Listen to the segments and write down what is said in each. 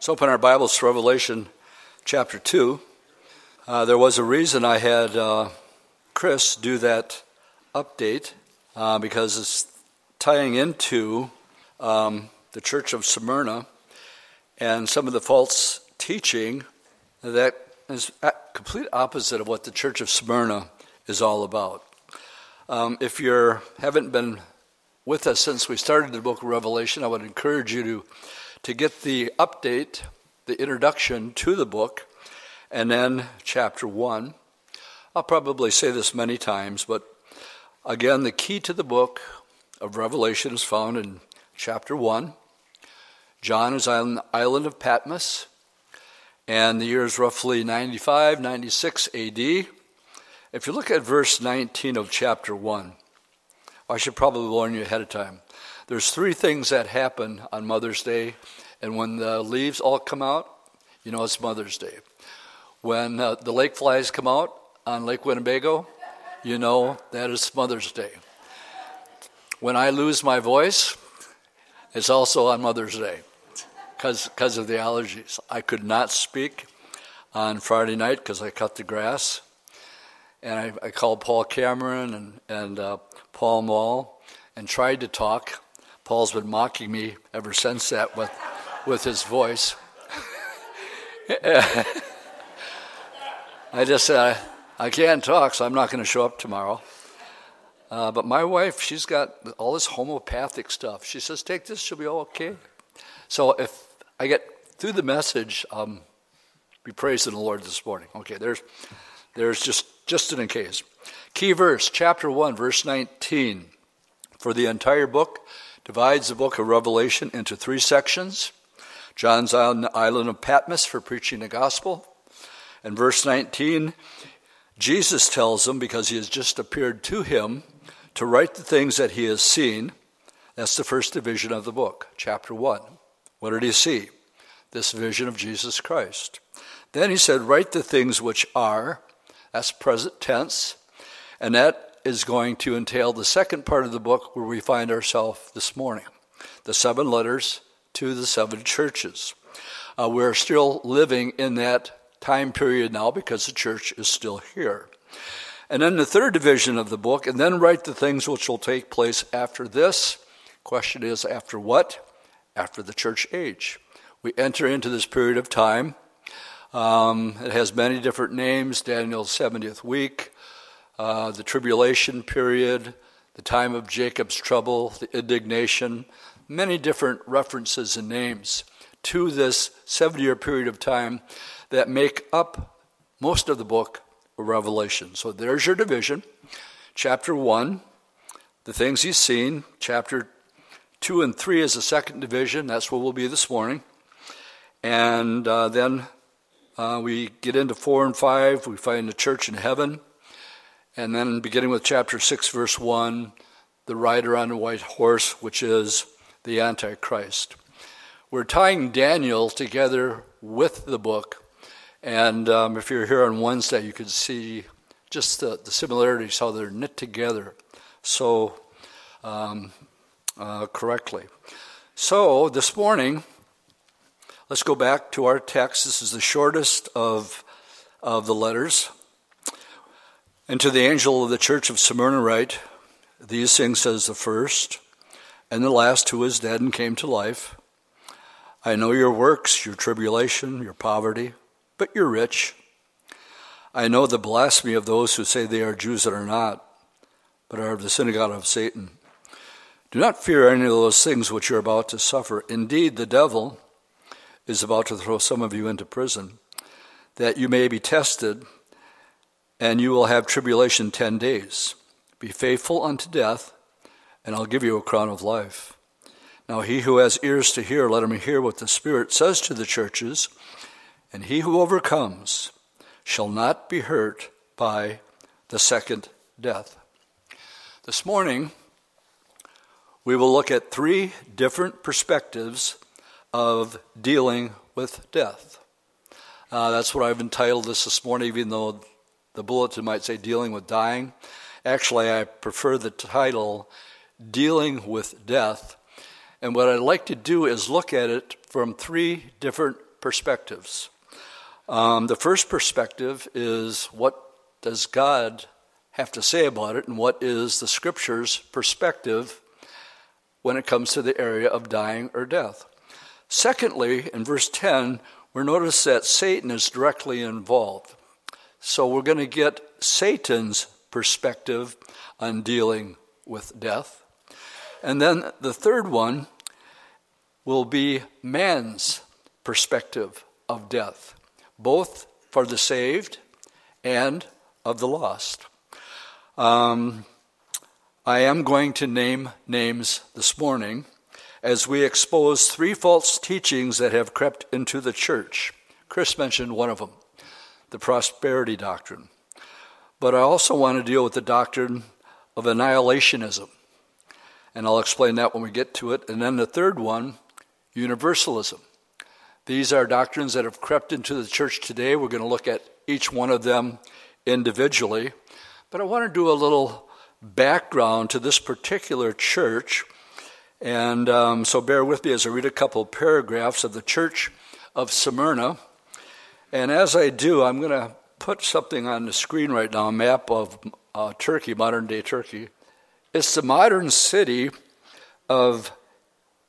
Let's open our Bibles to Revelation chapter 2. Uh, there was a reason I had uh, Chris do that update uh, because it's tying into um, the church of Smyrna and some of the false teaching that is complete opposite of what the church of Smyrna is all about. Um, if you haven't been with us since we started the book of Revelation, I would encourage you to to get the update, the introduction to the book, and then chapter 1. I'll probably say this many times, but again, the key to the book of Revelation is found in chapter 1. John is on the island of Patmos, and the year is roughly 95, 96 AD. If you look at verse 19 of chapter 1, I should probably warn you ahead of time. There's three things that happen on Mother's Day, and when the leaves all come out, you know it's Mother's Day. When uh, the lake flies come out on Lake Winnebago, you know that is Mother's Day. When I lose my voice, it's also on Mother's Day because of the allergies. I could not speak on Friday night because I cut the grass. And I, I called Paul Cameron and, and uh, Paul Mall and tried to talk. Paul's been mocking me ever since that with, with his voice. I just said, I, I can't talk, so I'm not going to show up tomorrow. Uh, but my wife, she's got all this homeopathic stuff. She says, take this, she'll be okay. So if I get through the message, um, be praising the Lord this morning. Okay, there's, there's just, just in case. Key verse, chapter 1, verse 19. For the entire book, divides the book of Revelation into three sections. John's island of Patmos for preaching the gospel. And verse 19, Jesus tells him, because he has just appeared to him, to write the things that he has seen. That's the first division of the book, chapter 1. What did he see? This vision of Jesus Christ. Then he said, Write the things which are, that's present tense, and that is going to entail the second part of the book where we find ourselves this morning the seven letters to the seven churches. Uh, we're still living in that time period now because the church is still here. And then the third division of the book, and then write the things which will take place after this. Question is, after what? After the church age. We enter into this period of time. Um, it has many different names Daniel's 70th week, uh, the tribulation period, the time of Jacob's trouble, the indignation, many different references and names to this 70 year period of time that make up most of the book of Revelation. So there's your division. Chapter 1, the things he's seen. Chapter 2 and 3 is the second division. That's where we'll be this morning. And uh, then uh, we get into 4 and 5. We find the church in heaven. And then beginning with chapter 6, verse 1, the rider on a white horse, which is the Antichrist. We're tying Daniel together with the book. And um, if you're here on Wednesday, you can see just the, the similarities, how they're knit together so um, uh, correctly. So this morning, let's go back to our text. This is the shortest of, of the letters. And to the angel of the church of Smyrna write, These things says the first, and the last who is dead and came to life. I know your works, your tribulation, your poverty, but you're rich. I know the blasphemy of those who say they are Jews that are not, but are of the synagogue of Satan. Do not fear any of those things which you're about to suffer. Indeed, the devil is about to throw some of you into prison, that you may be tested and you will have tribulation ten days. Be faithful unto death, and I'll give you a crown of life. Now, he who has ears to hear, let him hear what the Spirit says to the churches. And he who overcomes shall not be hurt by the second death. This morning, we will look at three different perspectives of dealing with death. Uh, that's what I've entitled this this morning, even though the bulletin might say dealing with dying. Actually, I prefer the title Dealing with Death. And what I'd like to do is look at it from three different perspectives. Um, the first perspective is what does God have to say about it, and what is the Scripture's perspective when it comes to the area of dying or death. Secondly, in verse 10, we're notice that Satan is directly involved. So we're going to get Satan's perspective on dealing with death. And then the third one will be man's perspective of death, both for the saved and of the lost. Um, I am going to name names this morning as we expose three false teachings that have crept into the church. Chris mentioned one of them the prosperity doctrine. But I also want to deal with the doctrine of annihilationism. And I'll explain that when we get to it. And then the third one, universalism. These are doctrines that have crept into the church today. We're going to look at each one of them individually. But I want to do a little background to this particular church. And um, so bear with me as I read a couple paragraphs of the church of Smyrna. And as I do, I'm going to put something on the screen right now a map of uh, Turkey, modern day Turkey. It's the modern city of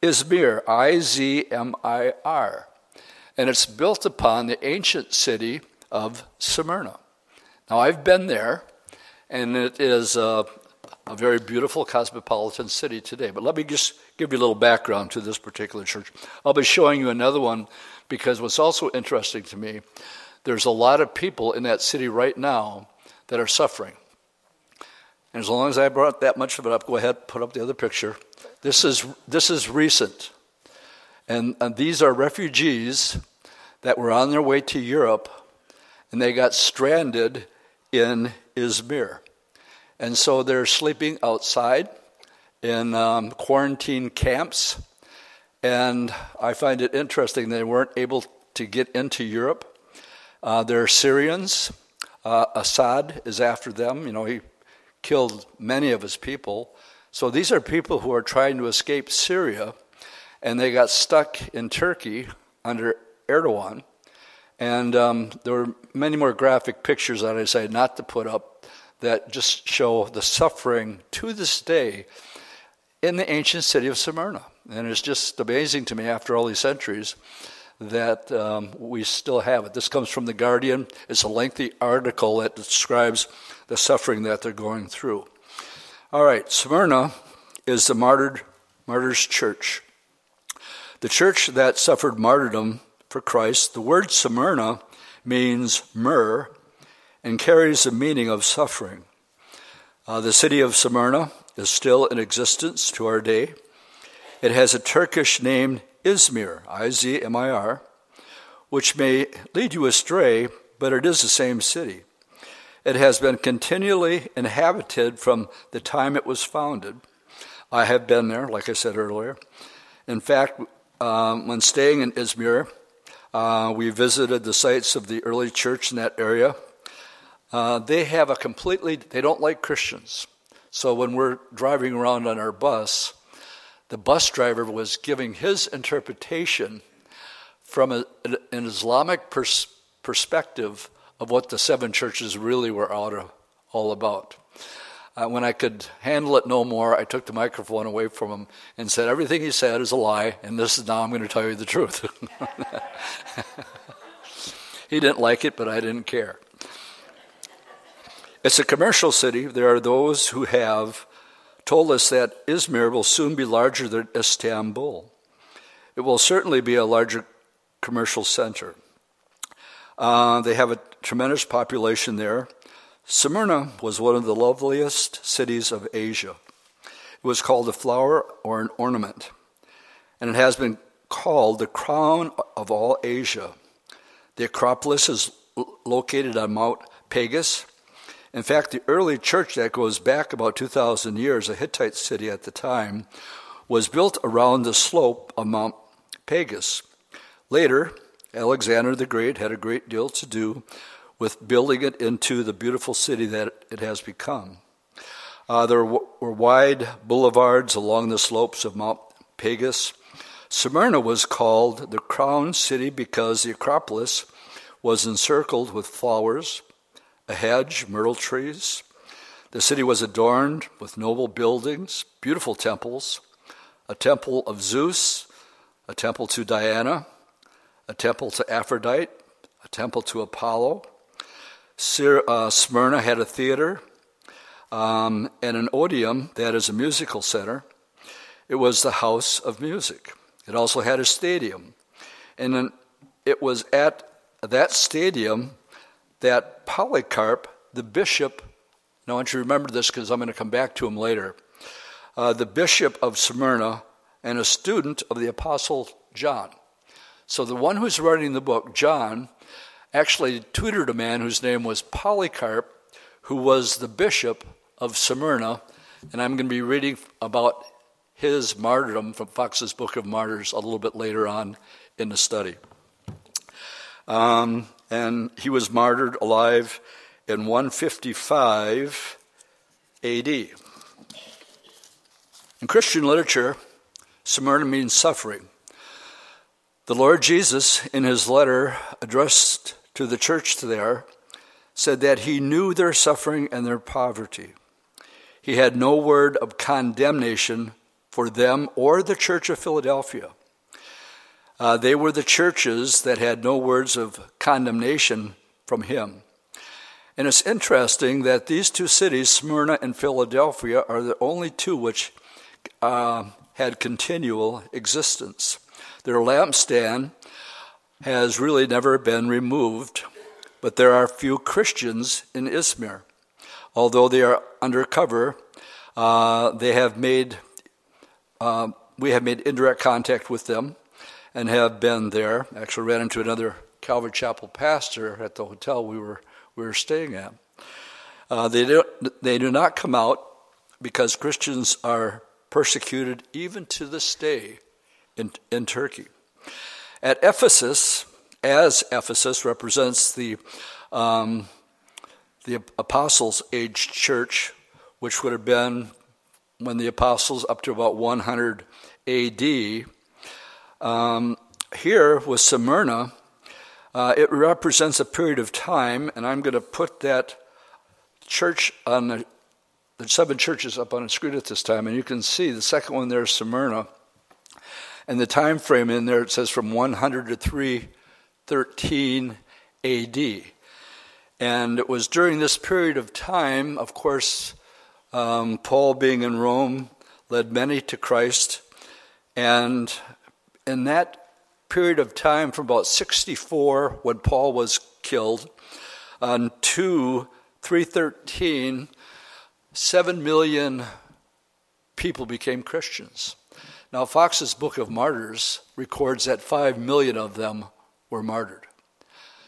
Izmir, I Z M I R. And it's built upon the ancient city of Smyrna. Now, I've been there, and it is a, a very beautiful cosmopolitan city today. But let me just give you a little background to this particular church. I'll be showing you another one because what's also interesting to me, there's a lot of people in that city right now that are suffering. And as long as I brought that much of it up, go ahead, put up the other picture. This is, this is recent. And, and these are refugees that were on their way to Europe and they got stranded in Izmir. And so they're sleeping outside in um, quarantine camps. And I find it interesting they weren't able to get into Europe. Uh, they're Syrians. Uh, Assad is after them. You know, he killed many of his people. So these are people who are trying to escape Syria, and they got stuck in Turkey under Erdogan. And um, there were many more graphic pictures that I decided not to put up that just show the suffering to this day in the ancient city of Smyrna. And it's just amazing to me after all these centuries that um, we still have it. This comes from The Guardian. It's a lengthy article that describes the suffering that they're going through. All right, Smyrna is the martyred, martyrs' church. The church that suffered martyrdom for Christ, the word Smyrna means myrrh and carries the meaning of suffering. Uh, the city of Smyrna is still in existence to our day. It has a Turkish name, Izmir, I Z M I R, which may lead you astray, but it is the same city. It has been continually inhabited from the time it was founded. I have been there, like I said earlier. In fact, um, when staying in Izmir, uh, we visited the sites of the early church in that area. Uh, they have a completely, they don't like Christians. So when we're driving around on our bus, the bus driver was giving his interpretation from a, an Islamic pers- perspective of what the seven churches really were all, about. Uh, when I could handle it no more, I took the microphone away from him and said, Everything he said is a lie, and this is now I'm going to tell you the truth. he didn't like it, but I didn't care. It's a commercial city. There are those who have told us that Izmir will soon be larger than Istanbul. It will certainly be a larger commercial center. Uh, they have a tremendous population there. Smyrna was one of the loveliest cities of Asia. It was called a flower or an ornament, and it has been called the crown of all Asia. The Acropolis is located on Mount Pegasus. In fact, the early church that goes back about 2,000 years, a Hittite city at the time, was built around the slope of Mount Pegasus. Later, Alexander the Great had a great deal to do with building it into the beautiful city that it has become. Uh, there were wide boulevards along the slopes of Mount Pegasus. Smyrna was called the crown city because the Acropolis was encircled with flowers, a hedge, myrtle trees. The city was adorned with noble buildings, beautiful temples, a temple of Zeus, a temple to Diana, a temple to Aphrodite, a temple to Apollo. Uh, Smyrna had a theater um, and an odeum, that is a musical center. It was the house of music. It also had a stadium. And it was at that stadium that Polycarp, the bishop, now I want you to remember this because I'm going to come back to him later, uh, the bishop of Smyrna and a student of the apostle John. So the one who's writing the book, John, actually tutored a man whose name was Polycarp, who was the bishop of Smyrna. And I'm going to be reading about his martyrdom from Fox's Book of Martyrs a little bit later on in the study. Um, and he was martyred alive in 155 AD. In Christian literature, Smyrna means suffering. The Lord Jesus, in his letter addressed to the church there, said that he knew their suffering and their poverty. He had no word of condemnation for them or the church of Philadelphia. Uh, they were the churches that had no words of condemnation from him. And it's interesting that these two cities, Smyrna and Philadelphia, are the only two which uh, had continual existence. Their lampstand has really never been removed, but there are few Christians in Izmir. Although they are undercover, uh, they have made uh, we have made indirect contact with them and have been there. Actually, ran into another Calvary Chapel pastor at the hotel we were we were staying at. Uh, they do, they do not come out because Christians are persecuted even to this day in, in Turkey. At Ephesus, as Ephesus represents the, um, the apostles' age church, which would have been when the apostles up to about 100 AD. Um, here with Smyrna, uh, it represents a period of time, and I'm going to put that church on the, the seven churches up on the screen at this time, and you can see the second one there is Smyrna. And the time frame in there, it says from 100 to 313 AD. And it was during this period of time, of course, um, Paul being in Rome led many to Christ. And in that period of time, from about 64, when Paul was killed, on to 313, 7 million people became Christians. Now, Fox's Book of Martyrs records that 5 million of them were martyred.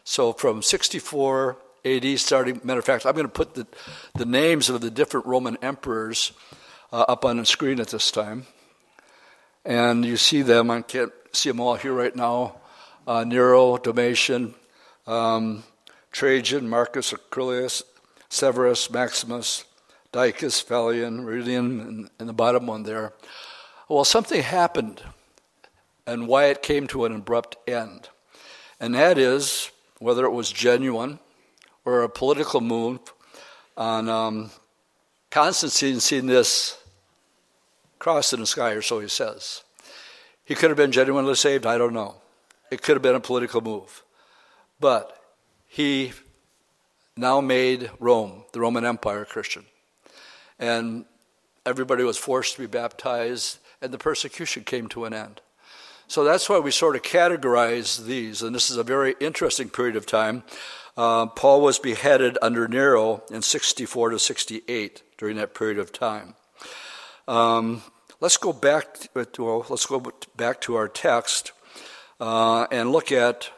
So from 64 AD, starting, matter of fact, I'm going to put the, the names of the different Roman emperors uh, up on the screen at this time. And you see them, I can't see them all here right now uh, Nero, Domitian, um, Trajan, Marcus Aurelius, Severus, Maximus, Decius, Phalion, Aurelian, and, and the bottom one there. Well, something happened and why it came to an abrupt end. And that is whether it was genuine or a political move on um, Constantine seeing this cross in the sky, or so he says. He could have been genuinely saved, I don't know. It could have been a political move. But he now made Rome, the Roman Empire, Christian. And everybody was forced to be baptized and the persecution came to an end. So that's why we sort of categorize these, and this is a very interesting period of time. Uh, Paul was beheaded under Nero in 64 to 68 during that period of time. Um, let's go back. To, well, let's go back to our text uh, and look at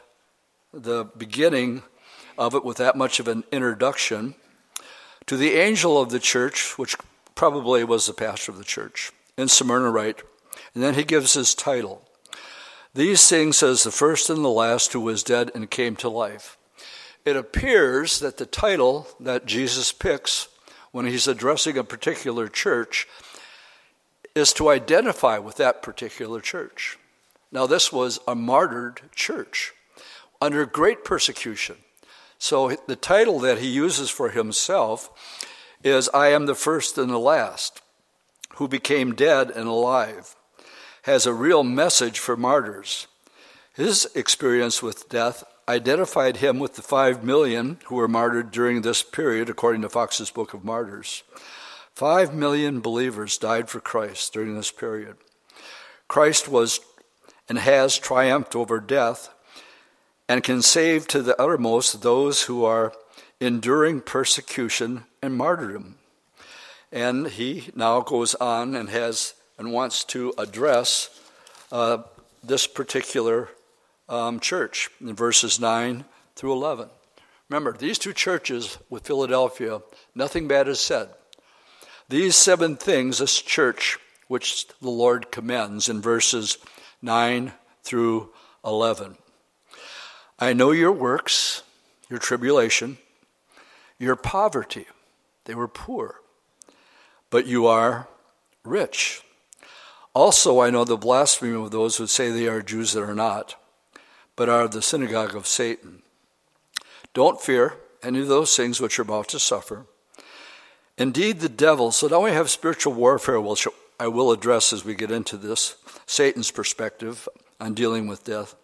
the beginning of it with that much of an introduction to the angel of the church, which probably was the pastor of the church in Smyrna right? and then he gives his title. These things says the first and the last who was dead and came to life. It appears that the title that Jesus picks when he's addressing a particular church is to identify with that particular church. Now, this was a martyred church under great persecution. So, the title that he uses for himself is I am the first and the last, who became dead and alive, has a real message for martyrs. His experience with death identified him with the five million who were martyred during this period, according to Fox's Book of Martyrs. Five million believers died for Christ during this period. Christ was and has triumphed over death and can save to the uttermost those who are enduring persecution and martyrdom. And he now goes on and has and wants to address uh, this particular um, church in verses 9 through 11. Remember, these two churches with Philadelphia, nothing bad is said. These seven things, this church, which the Lord commends in verses 9 through 11. I know your works, your tribulation, your poverty. They were poor, but you are rich. Also, I know the blasphemy of those who say they are Jews that are not but are the synagogue of Satan. Don't fear any of those things which you're about to suffer. Indeed, the devil, so now we have spiritual warfare, which I will address as we get into this, Satan's perspective on dealing with death.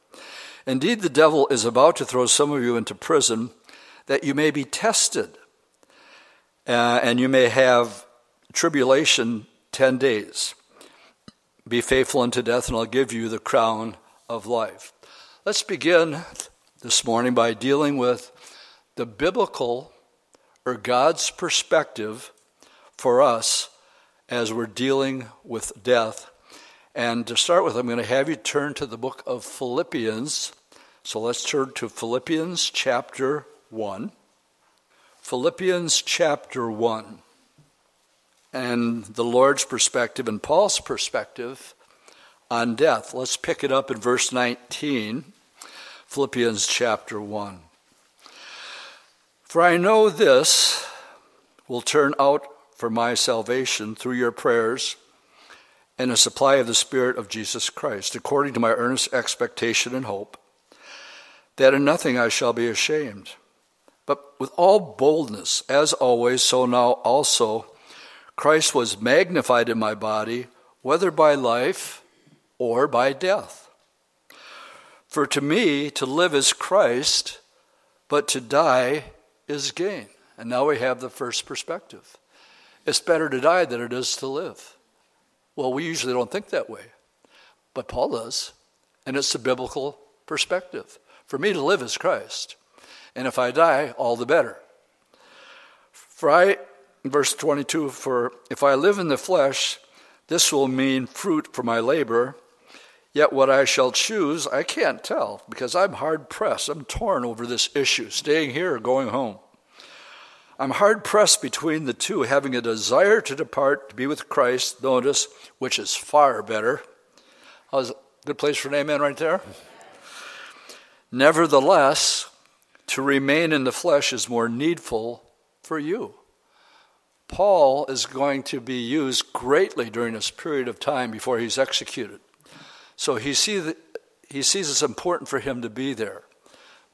Indeed, the devil is about to throw some of you into prison that you may be tested, uh, and you may have tribulation 10 days. Be faithful unto death, and I'll give you the crown of life. Let's begin this morning by dealing with the biblical or God's perspective for us as we're dealing with death. And to start with, I'm going to have you turn to the book of Philippians. So let's turn to Philippians chapter 1. Philippians chapter 1. And the Lord's perspective and Paul's perspective on death. Let's pick it up in verse 19, Philippians chapter 1. For I know this will turn out for my salvation through your prayers and a supply of the Spirit of Jesus Christ, according to my earnest expectation and hope, that in nothing I shall be ashamed, but with all boldness, as always, so now also, Christ was magnified in my body, whether by life or by death. For to me, to live is Christ, but to die is gain. And now we have the first perspective. It's better to die than it is to live. Well, we usually don't think that way, but Paul does. And it's a biblical perspective. For me to live is Christ. And if I die, all the better. For I, verse 22, for if I live in the flesh, this will mean fruit for my labor. Yet what I shall choose, I can't tell because I'm hard pressed. I'm torn over this issue, staying here or going home. I'm hard pressed between the two, having a desire to depart to be with Christ, notice, which is far better. How's a good place for an amen right there? Nevertheless, to remain in the flesh is more needful for you. Paul is going to be used greatly during this period of time before he's executed. So he, see he sees it's important for him to be there.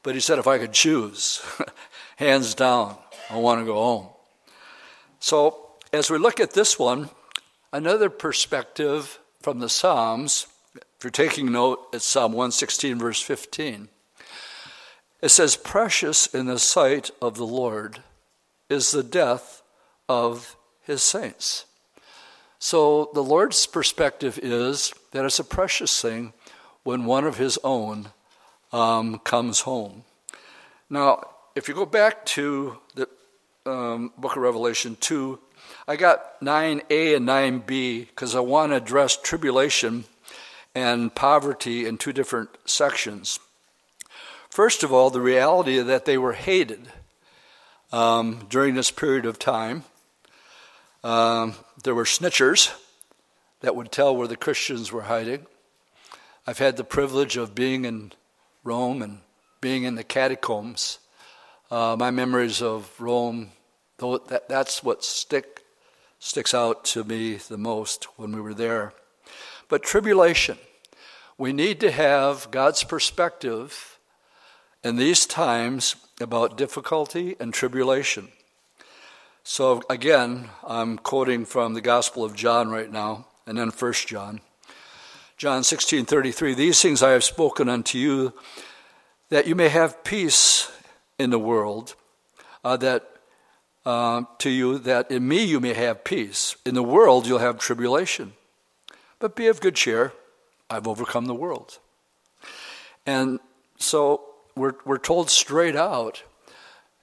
But he said, if I could choose, hands down, I want to go home. So as we look at this one, another perspective from the Psalms, if you're taking note, it's Psalm 116, verse 15. It says, Precious in the sight of the Lord is the death of his saints. So the Lord's perspective is that it's a precious thing when one of his own um, comes home. Now, if you go back to the um, book of Revelation 2, I got 9a and 9b because I want to address tribulation and poverty in two different sections. First of all, the reality that they were hated um, during this period of time. Um, there were snitchers that would tell where the Christians were hiding. I've had the privilege of being in Rome and being in the catacombs. Uh, my memories of Rome, though that, that's what stick, sticks out to me the most when we were there. But tribulation, We need to have God's perspective in these times about difficulty and tribulation. So again, I'm quoting from the Gospel of John right now, and then 1 John. John 16:33 These things I have spoken unto you that you may have peace in the world uh, that uh, to you that in me you may have peace. In the world you'll have tribulation. But be of good cheer I've overcome the world. And so we're, we're told straight out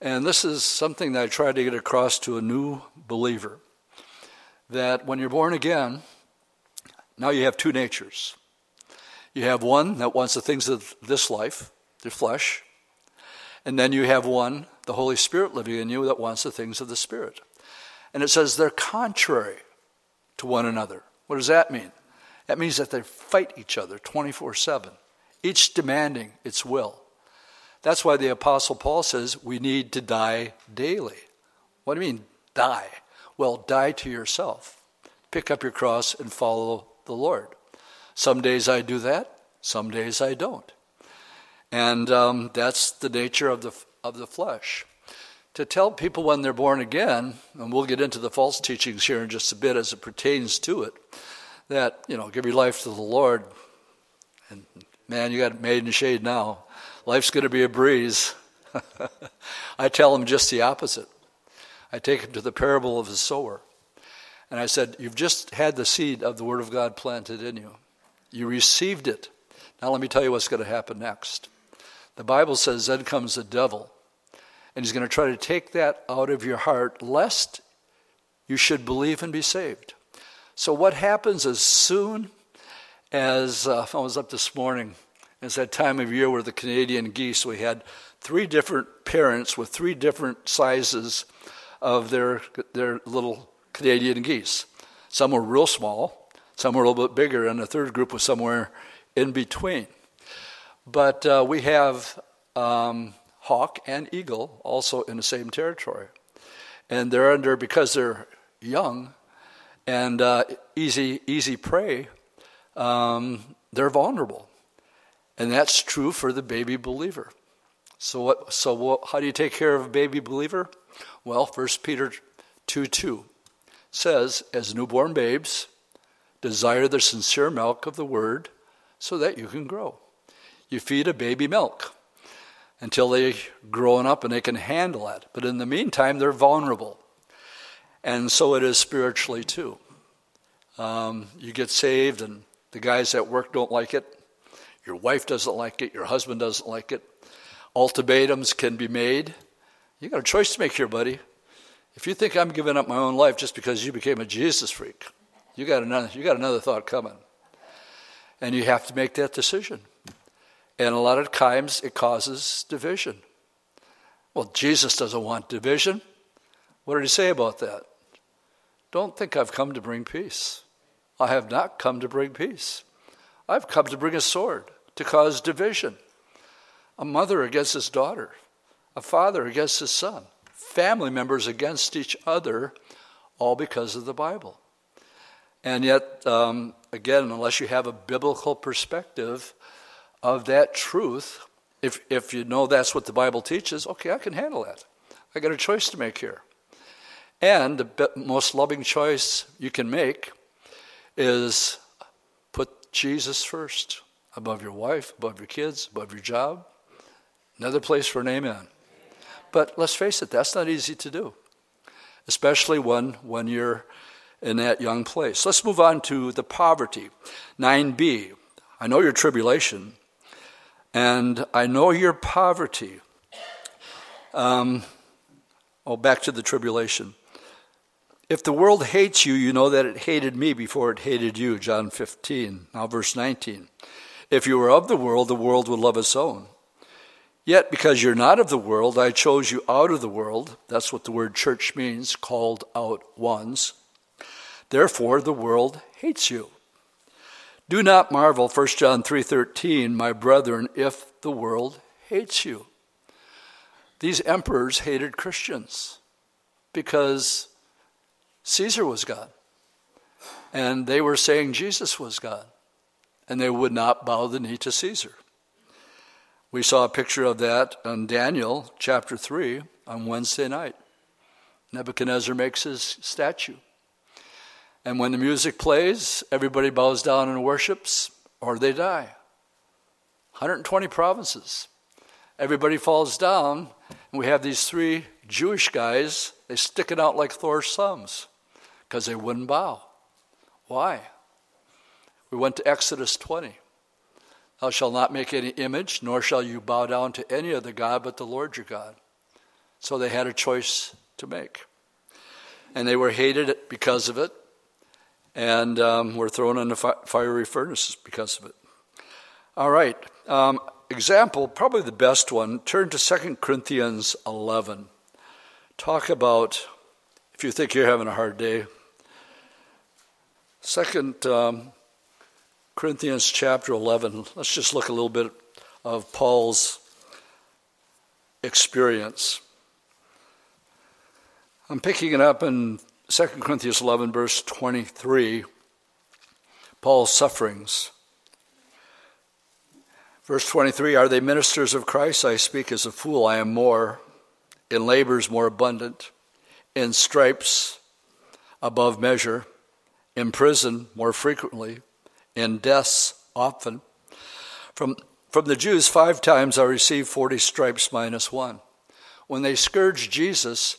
and this is something that I try to get across to a new believer that when you're born again now you have two natures. You have one that wants the things of this life, the flesh, and then you have one, the Holy Spirit living in you, that wants the things of the Spirit. And it says they're contrary to one another. What does that mean? That means that they fight each other 24 7, each demanding its will. That's why the Apostle Paul says we need to die daily. What do you mean, die? Well, die to yourself. Pick up your cross and follow the Lord. Some days I do that, some days I don't. And um, that's the nature of the, of the flesh. To tell people when they're born again, and we'll get into the false teachings here in just a bit as it pertains to it, that, you know, give your life to the Lord, and man, you got it made in shade now. Life's going to be a breeze. I tell them just the opposite. I take them to the parable of the sower. And I said, You've just had the seed of the Word of God planted in you. You received it. Now, let me tell you what's going to happen next. The Bible says, Then comes the devil, and he's going to try to take that out of your heart, lest you should believe and be saved. So, what happens as soon as uh, I was up this morning, it's that time of year where the Canadian geese, we had three different parents with three different sizes of their, their little Canadian geese. Some were real small, some were a little bit bigger, and the third group was somewhere in between. But uh, we have um, hawk and eagle also in the same territory. And they're under, because they're young and uh, easy, easy prey, um, they're vulnerable. And that's true for the baby believer. So, what, so what, how do you take care of a baby believer? Well, 1 Peter 2 2 says, as newborn babes, desire the sincere milk of the word so that you can grow. You feed a baby milk until they're grown up and they can handle it. But in the meantime, they're vulnerable. And so it is spiritually too. Um, you get saved, and the guys at work don't like it. Your wife doesn't like it. Your husband doesn't like it. Ultimatums can be made. You got a choice to make here, buddy. If you think I'm giving up my own life just because you became a Jesus freak, you got another, you got another thought coming. And you have to make that decision. And a lot of times it causes division. Well, Jesus doesn't want division. What did he say about that? Don't think I've come to bring peace. I have not come to bring peace. I've come to bring a sword to cause division. A mother against his daughter, a father against his son family members against each other, all because of the Bible. And yet, um, again, unless you have a biblical perspective of that truth, if, if you know that's what the Bible teaches, okay, I can handle that. I got a choice to make here. And the most loving choice you can make is put Jesus first above your wife, above your kids, above your job. Another place for an amen. But let's face it, that's not easy to do, especially when, when you're in that young place. Let's move on to the poverty. 9b. I know your tribulation, and I know your poverty. Um, oh, back to the tribulation. If the world hates you, you know that it hated me before it hated you. John 15. Now, verse 19. If you were of the world, the world would love its own. Yet, because you're not of the world, I chose you out of the world. That's what the word church means, called out ones. Therefore, the world hates you. Do not marvel, 1 John 3:13, my brethren, if the world hates you. These emperors hated Christians because Caesar was God. And they were saying Jesus was God. And they would not bow the knee to Caesar. We saw a picture of that in Daniel chapter 3 on Wednesday night. Nebuchadnezzar makes his statue. And when the music plays, everybody bows down and worships, or they die. 120 provinces. Everybody falls down, and we have these three Jewish guys, they stick it out like Thor's thumbs because they wouldn't bow. Why? We went to Exodus 20. Thou shalt not make any image, nor shall you bow down to any other God but the Lord your God. So they had a choice to make. And they were hated because of it, and um, were thrown into fi- fiery furnaces because of it. All right. Um, example, probably the best one, turn to 2 Corinthians 11. Talk about, if you think you're having a hard day, Second um, Corinthians chapter 11, let's just look a little bit of Paul's experience. I'm picking it up in 2 Corinthians 11, verse 23, Paul's sufferings. Verse 23 Are they ministers of Christ? I speak as a fool. I am more, in labors more abundant, in stripes above measure in prison more frequently, in deaths often. From, from the Jews, five times I received 40 stripes minus one. When they scourged Jesus,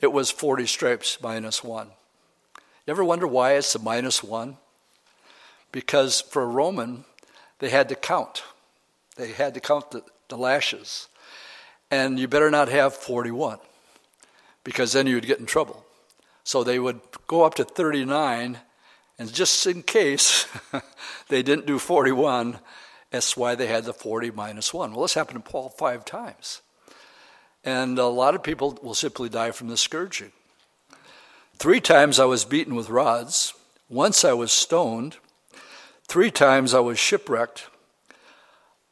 it was 40 stripes minus one. You ever wonder why it's a minus one? Because for a Roman, they had to count. They had to count the, the lashes. And you better not have 41, because then you'd get in trouble. So they would go up to 39 and just in case they didn't do 41, that's why they had the 40 minus 1. Well, this happened to Paul five times. And a lot of people will simply die from the scourging. Three times I was beaten with rods. Once I was stoned. Three times I was shipwrecked.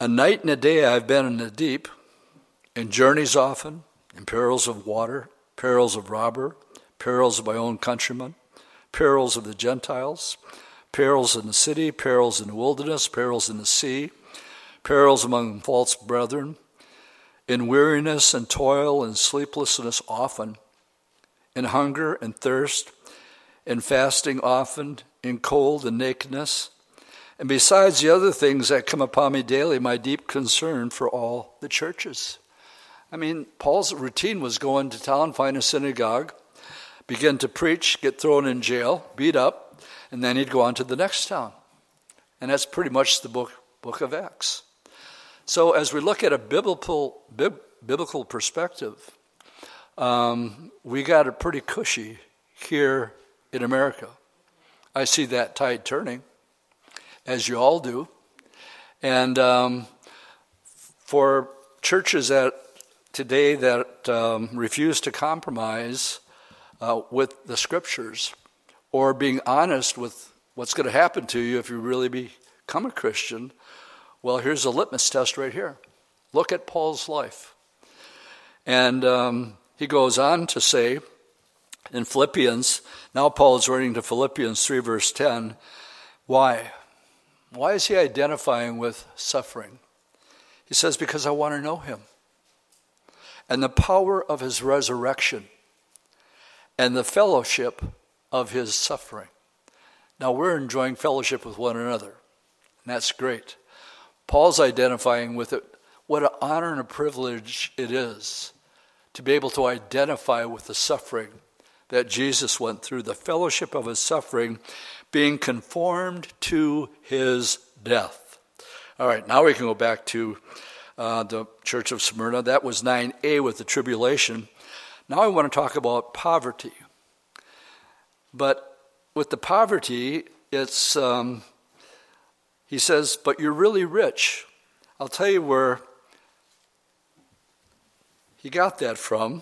A night and a day I've been in the deep, in journeys often, in perils of water, perils of robber, perils of my own countrymen perils of the Gentiles, perils in the city, perils in the wilderness, perils in the sea, perils among false brethren, in weariness and toil and sleeplessness often, in hunger and thirst, in fasting often, in cold and nakedness, and besides the other things that come upon me daily, my deep concern for all the churches. I mean, Paul's routine was going to town, find a synagogue, begin to preach, get thrown in jail, beat up, and then he'd go on to the next town. And that's pretty much the book, book of Acts. So as we look at a biblical, bib, biblical perspective, um, we got it pretty cushy here in America. I see that tide turning, as you all do. And um, for churches that today that um, refuse to compromise uh, with the scriptures or being honest with what's going to happen to you if you really become a Christian, well, here's a litmus test right here. Look at Paul's life. And um, he goes on to say in Philippians, now Paul is writing to Philippians 3, verse 10, why? Why is he identifying with suffering? He says, Because I want to know him and the power of his resurrection and the fellowship of his suffering. Now we're enjoying fellowship with one another, and that's great. Paul's identifying with it. What an honor and a privilege it is to be able to identify with the suffering that Jesus went through, the fellowship of his suffering, being conformed to his death. All right, now we can go back to uh, the church of Smyrna. That was 9a with the tribulation. Now I want to talk about poverty. But with the poverty, it's, um, he says, but you're really rich. I'll tell you where he got that from.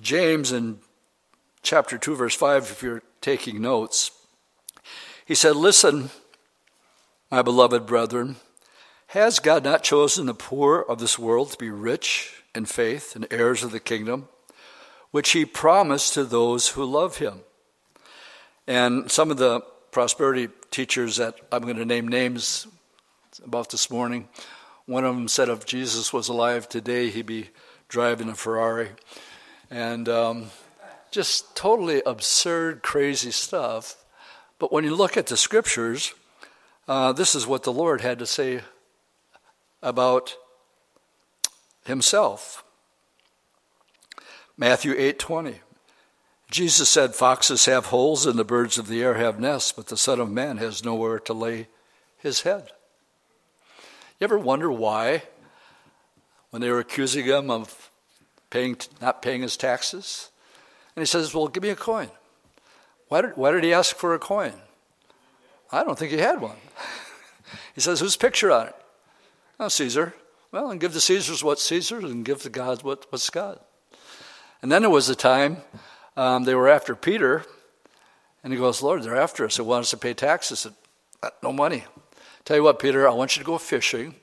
James in chapter 2, verse 5, if you're taking notes, he said, Listen, my beloved brethren, has God not chosen the poor of this world to be rich in faith and heirs of the kingdom, which he promised to those who love him. And some of the prosperity teachers that I'm going to name names about this morning. One of them said if Jesus was alive today, he'd be driving a Ferrari. And um, just totally absurd, crazy stuff. But when you look at the scriptures, uh, this is what the Lord had to say about himself. Matthew 8:20. Jesus said, Foxes have holes and the birds of the air have nests, but the Son of Man has nowhere to lay his head. You ever wonder why, when they were accusing him of paying, not paying his taxes? And he says, Well, give me a coin. Why did, why did he ask for a coin? I don't think he had one. he says, Whose picture on it? Oh, Caesar. Well, and give the Caesars what's Caesar's and give the God what, what's God. And then there was a time um, they were after Peter, and he goes, Lord, they're after us. They want us to pay taxes. Uh, no money. Tell you what, Peter, I want you to go fishing,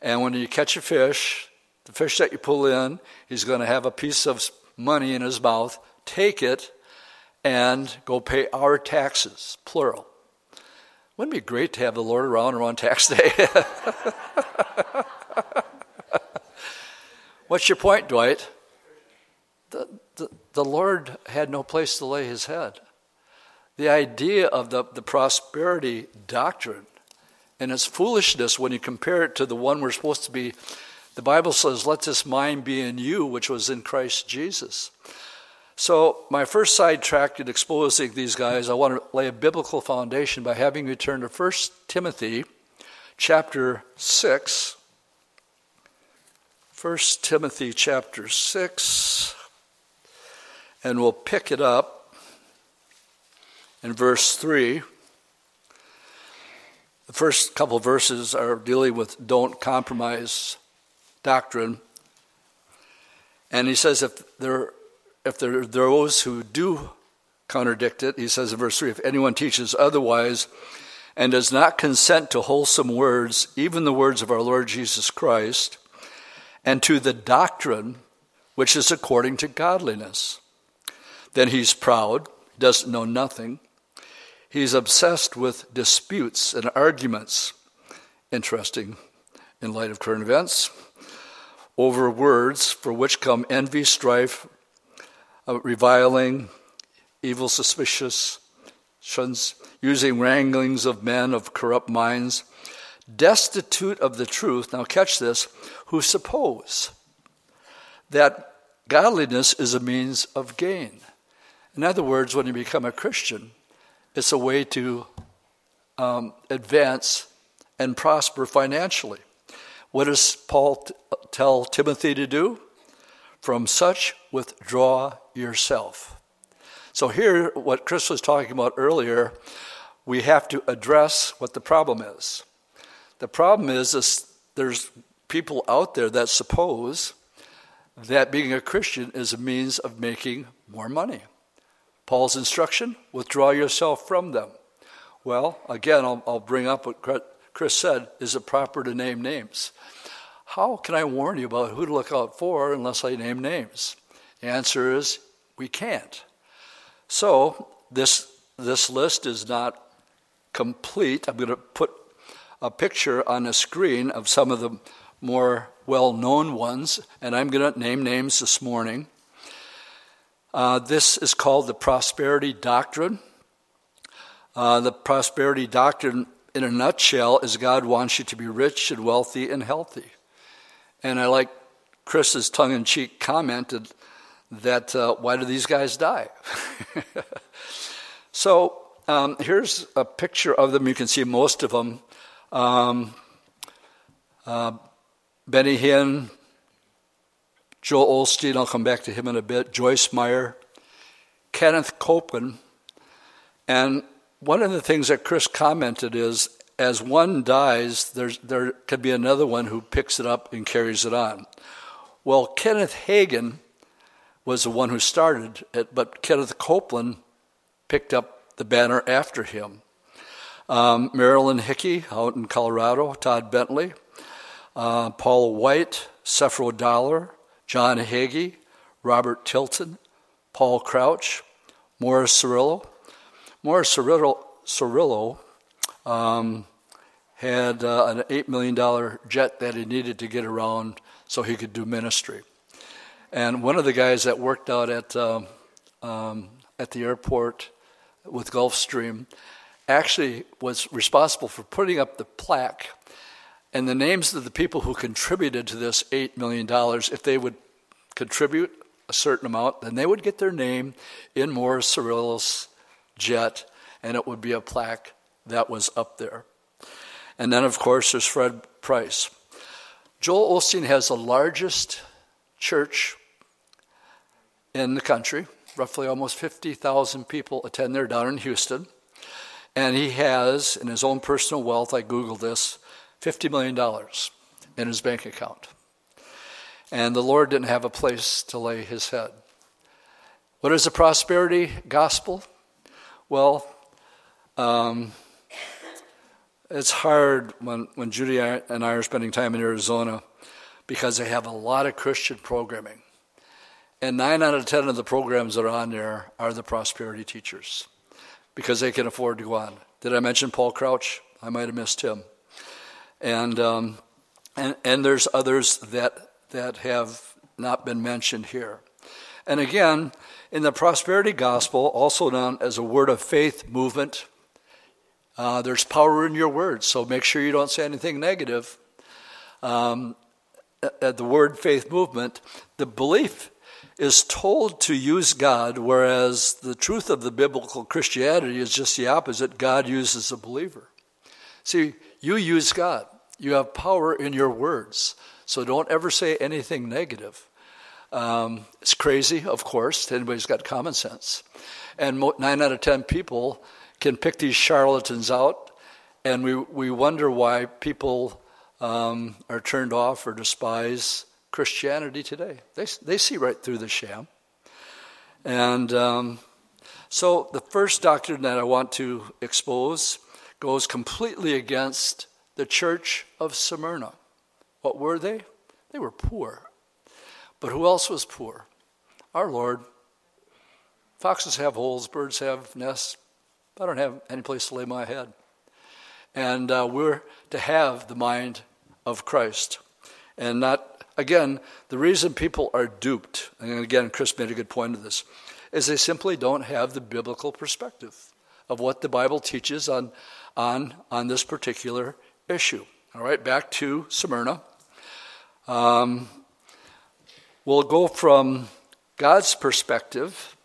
and when you catch a fish, the fish that you pull in, he's going to have a piece of money in his mouth. Take it and go pay our taxes, plural. Wouldn't it be great to have the Lord around around tax day? What's your point, Dwight? The, the, the Lord had no place to lay his head. The idea of the, the prosperity doctrine and its foolishness when you compare it to the one we're supposed to be, the Bible says, let this mind be in you, which was in Christ Jesus. So, my first sidetrack in exposing these guys, I want to lay a biblical foundation by having you turn to 1 Timothy chapter 6. 1 Timothy chapter 6. And we'll pick it up in verse 3. The first couple verses are dealing with don't compromise doctrine. And he says if there, if there are those who do contradict it, he says in verse 3 if anyone teaches otherwise and does not consent to wholesome words, even the words of our Lord Jesus Christ, and to the doctrine which is according to godliness, then he's proud, doesn't know nothing. He's obsessed with disputes and arguments. Interesting in light of current events. Over words for which come envy, strife, uh, reviling, evil suspicions, using wranglings of men of corrupt minds, destitute of the truth. Now, catch this who suppose that godliness is a means of gain. In other words, when you become a Christian, it's a way to um, advance and prosper financially. What does Paul t- tell Timothy to do? From such, withdraw yourself. So, here, what Chris was talking about earlier, we have to address what the problem is. The problem is, is there's people out there that suppose that being a Christian is a means of making more money. Paul's instruction withdraw yourself from them. Well, again, I'll, I'll bring up what Chris said is it proper to name names? How can I warn you about who to look out for unless I name names? The answer is we can't. So, this, this list is not complete. I'm going to put a picture on the screen of some of the more well known ones, and I'm going to name names this morning. Uh, this is called the prosperity doctrine. Uh, the prosperity doctrine, in a nutshell, is God wants you to be rich and wealthy and healthy. And I like Chris's tongue in cheek comment that uh, why do these guys die? so um, here's a picture of them. You can see most of them. Um, uh, Benny Hinn, Joel Osteen, I'll come back to him in a bit, Joyce Meyer, Kenneth Copeland. And one of the things that Chris commented is as one dies, there could be another one who picks it up and carries it on. Well, Kenneth Hagin was the one who started it, but Kenneth Copeland picked up the banner after him. Um, Marilyn Hickey out in Colorado, Todd Bentley, uh, Paula White, Creflo Dollar, John Hagee, Robert Tilton, Paul Crouch, Morris Cerullo. Morris Cerullo, Cirillo um, had uh, an $8 million jet that he needed to get around so he could do ministry. And one of the guys that worked out at, um, um, at the airport with Gulfstream actually was responsible for putting up the plaque and the names of the people who contributed to this $8 million. If they would contribute a certain amount, then they would get their name in Morris Cirillo's jet, and it would be a plaque that was up there. And then, of course, there's Fred Price. Joel Osteen has the largest church in the country. Roughly almost 50,000 people attend there down in Houston. And he has, in his own personal wealth, I Googled this, $50 million in his bank account. And the Lord didn't have a place to lay his head. What is the prosperity gospel? Well, um, it's hard when, when Judy and I are spending time in Arizona because they have a lot of Christian programming. And nine out of ten of the programs that are on there are the prosperity teachers because they can afford to go on. Did I mention Paul Crouch? I might have missed him. And, um, and, and there's others that, that have not been mentioned here. And again, in the prosperity gospel, also known as a word of faith movement, uh, there's power in your words, so make sure you don't say anything negative. Um, at the word faith movement, the belief is told to use God, whereas the truth of the biblical Christianity is just the opposite. God uses a believer. See, you use God. You have power in your words. So don't ever say anything negative. Um, it's crazy, of course. Anybody's got common sense. And nine out of ten people can pick these charlatans out, and we, we wonder why people um, are turned off or despise Christianity today. They, they see right through the sham. And um, so the first doctrine that I want to expose goes completely against the church of Smyrna. What were they? They were poor. But who else was poor? Our Lord. Foxes have holes, birds have nests, I don't have any place to lay my head. And uh, we're to have the mind of Christ. And not, again, the reason people are duped, and again, Chris made a good point of this, is they simply don't have the biblical perspective of what the Bible teaches on, on, on this particular issue. All right, back to Smyrna. Um, we'll go from God's perspective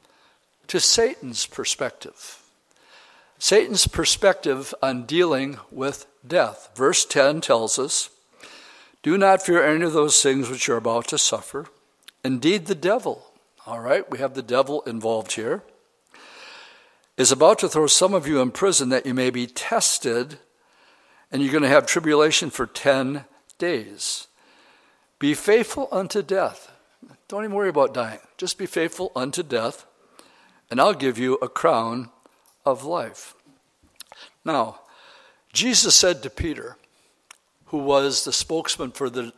to Satan's perspective. Satan's perspective on dealing with death. Verse 10 tells us Do not fear any of those things which you're about to suffer. Indeed, the devil, all right, we have the devil involved here, is about to throw some of you in prison that you may be tested, and you're going to have tribulation for 10 days. Be faithful unto death. Don't even worry about dying. Just be faithful unto death, and I'll give you a crown of life. Now, Jesus said to Peter, who was the spokesman for the,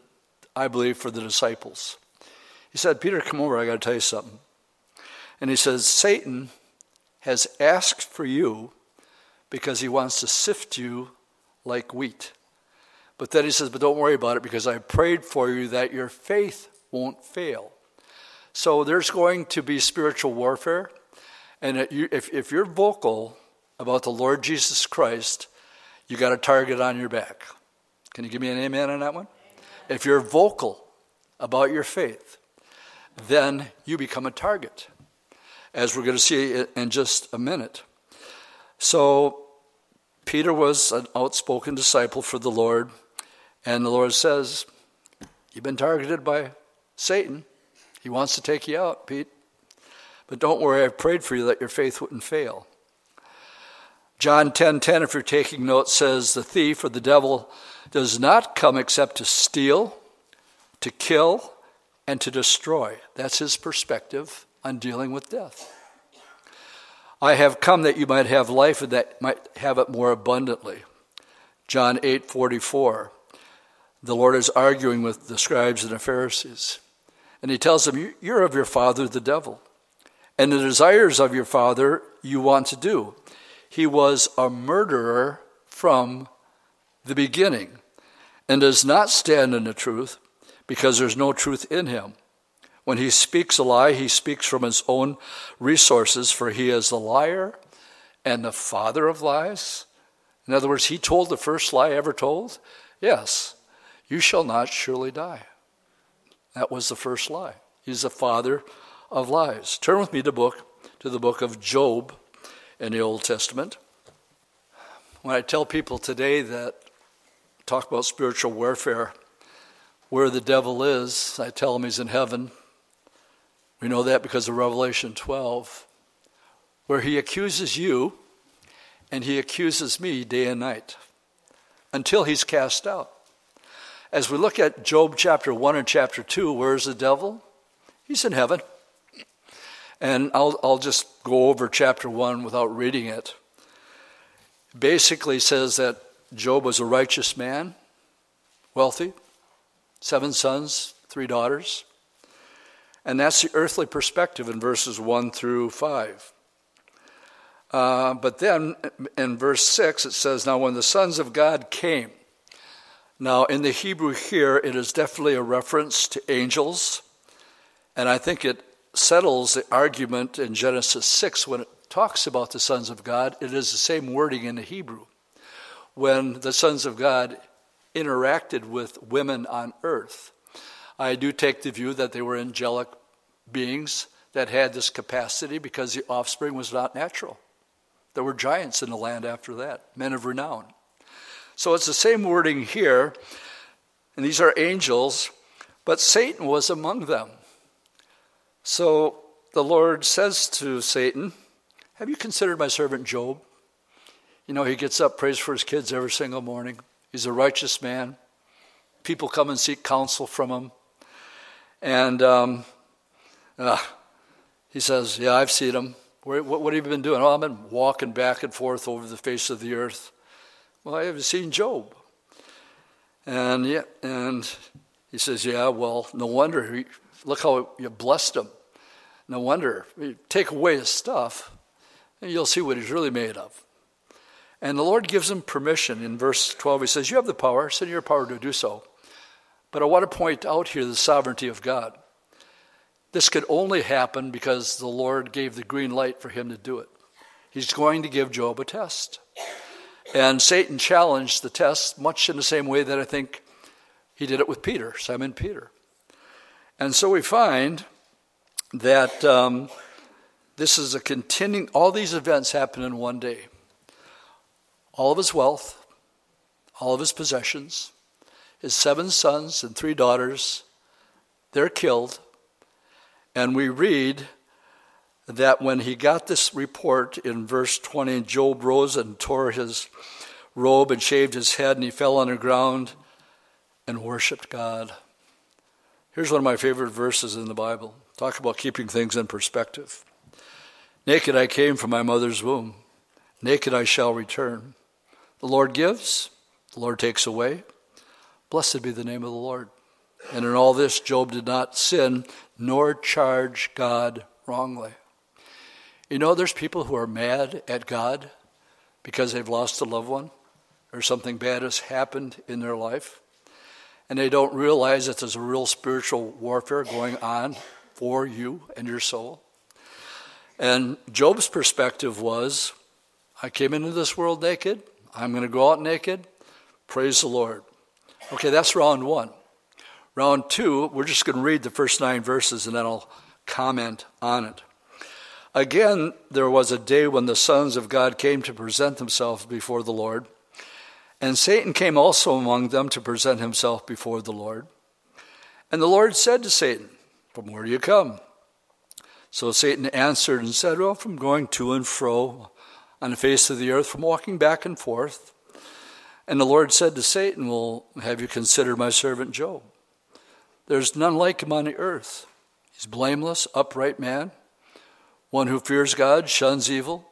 I believe, for the disciples, he said, Peter, come over, I got to tell you something. And he says, Satan has asked for you because he wants to sift you like wheat. But then he says, But don't worry about it because I prayed for you that your faith won't fail. So there's going to be spiritual warfare. And if, you're vocal about the Lord Jesus Christ, you got a target on your back. Can you give me an amen on that one? If you're vocal about your faith, then you become a target, as we're going to see in just a minute. So, Peter was an outspoken disciple for the Lord, and the Lord says, You've been targeted by Satan. He wants to take you out, Pete. But don't worry, I've prayed for you that your faith wouldn't fail. John 10:10 10, 10, if you're taking notes says the thief or the devil does not come except to steal, to kill and to destroy. That's his perspective on dealing with death. I have come that you might have life and that might have it more abundantly. John 8:44. The Lord is arguing with the scribes and the Pharisees. And he tells them, You're of your father, the devil and the desires of your father you want to do. He was a murderer from the beginning and does not stand in the truth because there's no truth in him. When he speaks a lie, he speaks from his own resources, for he is the liar and the father of lies. In other words, he told the first lie ever told. Yes, you shall not surely die. That was the first lie. He's the father of lies. Turn with me to book to the book of Job in the Old Testament. When I tell people today that talk about spiritual warfare, where the devil is, I tell them he's in heaven. We know that because of Revelation 12, where he accuses you and he accuses me day and night until he's cast out. As we look at Job chapter 1 and chapter 2, where's the devil? He's in heaven. And I'll, I'll just go over chapter 1 without reading it. Basically says that Job was a righteous man, wealthy, seven sons, three daughters. And that's the earthly perspective in verses 1 through 5. Uh, but then in verse 6, it says, Now when the sons of God came, now in the Hebrew here, it is definitely a reference to angels. And I think it settles the argument in Genesis 6 when it talks about the sons of God. It is the same wording in the Hebrew when the sons of God interacted with women on earth. I do take the view that they were angelic beings that had this capacity because the offspring was not natural. There were giants in the land after that, men of renown. So it's the same wording here, and these are angels, but Satan was among them. So the Lord says to Satan, Have you considered my servant Job? You know, he gets up, prays for his kids every single morning. He's a righteous man. People come and seek counsel from him. And um, uh, he says, Yeah, I've seen him. What, what, have you been doing? Oh, I've been walking back and forth over the face of the earth. Well, I haven't seen Job. And, yeah, and he says, Yeah, well, no wonder. He, Look how you blessed him. No wonder. You take away his stuff, and you'll see what he's really made of. And the Lord gives him permission. In verse 12, he says, You have the power, in your power to do so. But I want to point out here the sovereignty of God. This could only happen because the Lord gave the green light for him to do it. He's going to give Job a test. And Satan challenged the test much in the same way that I think he did it with Peter, Simon Peter. And so we find that um, this is a continuing, all these events happen in one day all of his wealth, all of his possessions, his seven sons and three daughters, they're killed. And we read that when he got this report in verse 20, Job rose and tore his robe and shaved his head, and he fell on the ground and worshiped God. Here's one of my favorite verses in the Bible. Talk about keeping things in perspective. Naked I came from my mother's womb, naked I shall return. The Lord gives, the Lord takes away. Blessed be the name of the Lord. And in all this, Job did not sin nor charge God wrongly. You know, there's people who are mad at God because they've lost a loved one or something bad has happened in their life. And they don't realize that there's a real spiritual warfare going on for you and your soul. And Job's perspective was I came into this world naked. I'm going to go out naked. Praise the Lord. Okay, that's round one. Round two, we're just going to read the first nine verses and then I'll comment on it. Again, there was a day when the sons of God came to present themselves before the Lord. And Satan came also among them to present himself before the Lord. And the Lord said to Satan, From where do you come? So Satan answered and said, Well, from going to and fro on the face of the earth from walking back and forth. And the Lord said to Satan, Well, have you considered my servant Job? There's none like him on the earth. He's blameless, upright man, one who fears God, shuns evil.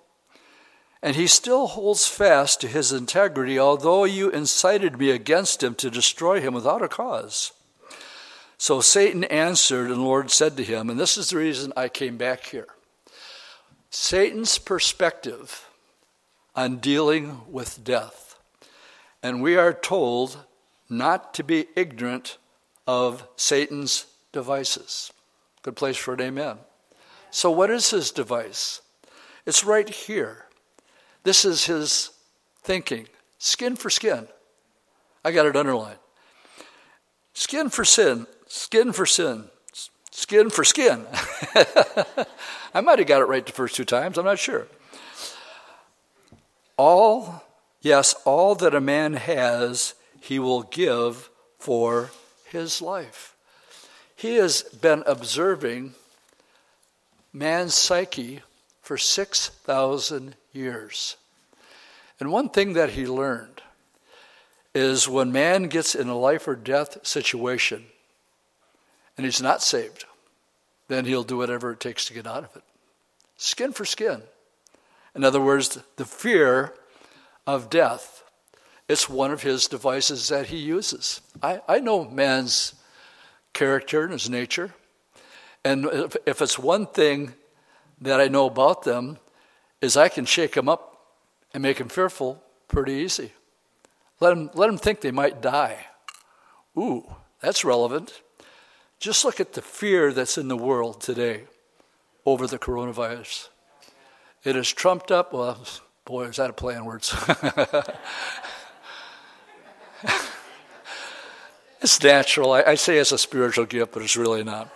And he still holds fast to his integrity, although you incited me against him to destroy him without a cause. So Satan answered, and the Lord said to him, and this is the reason I came back here Satan's perspective on dealing with death. And we are told not to be ignorant of Satan's devices. Good place for an amen. So, what is his device? It's right here. This is his thinking skin for skin. I got it underlined. Skin for sin, skin for sin, skin for skin. I might have got it right the first two times, I'm not sure. All, yes, all that a man has, he will give for his life. He has been observing man's psyche for 6,000 years. And one thing that he learned is when man gets in a life or death situation and he's not saved, then he'll do whatever it takes to get out of it. Skin for skin. In other words, the fear of death. It's one of his devices that he uses. I, I know man's character and his nature. And if, if it's one thing that I know about them, is I can shake them up and make them fearful pretty easy. Let them, let them think they might die. Ooh, that's relevant. Just look at the fear that's in the world today over the coronavirus. It is trumped up. Well, boy, is that a play on words. it's natural. I, I say it's a spiritual gift, but it's really not.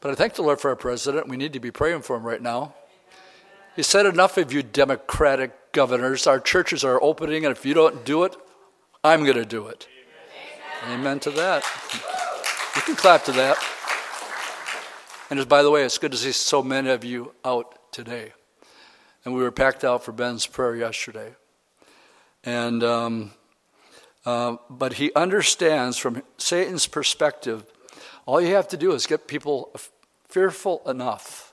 but I thank the Lord for our president. We need to be praying for him right now. He said, Enough of you Democratic governors. Our churches are opening, and if you don't do it, I'm going to do it. Amen. To that. You can clap to that. And by the way, it's good to see so many of you out today. And we were packed out for Ben's prayer yesterday. And, um, uh, but he understands from Satan's perspective, all you have to do is get people fearful enough.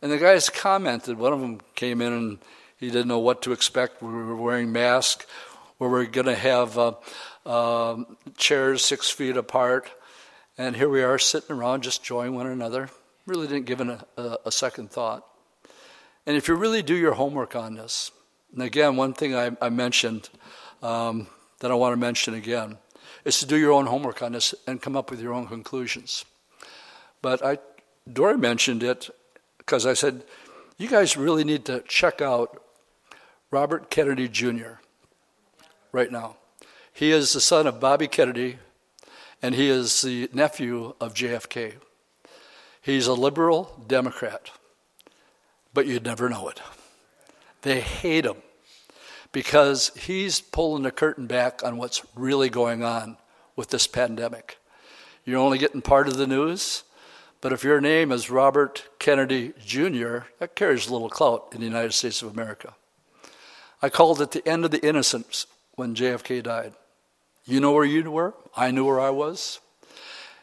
And the guys commented, one of them came in and he didn't know what to expect. We were wearing masks, we were going to have uh, uh, chairs six feet apart. And here we are sitting around just enjoying one another. Really didn't give it a, a, a second thought. And if you really do your homework on this, and again, one thing I, I mentioned um, that I want to mention again is to do your own homework on this and come up with your own conclusions. But I, Dory mentioned it because I said, you guys really need to check out Robert Kennedy Jr. right now. He is the son of Bobby Kennedy, and he is the nephew of JFK. He's a liberal Democrat, but you'd never know it. They hate him because he's pulling the curtain back on what's really going on with this pandemic. You're only getting part of the news, but if your name is Robert Kennedy Jr., that carries a little clout in the United States of America. I called it the end of the innocence when JFK died. You know where you were, I knew where I was.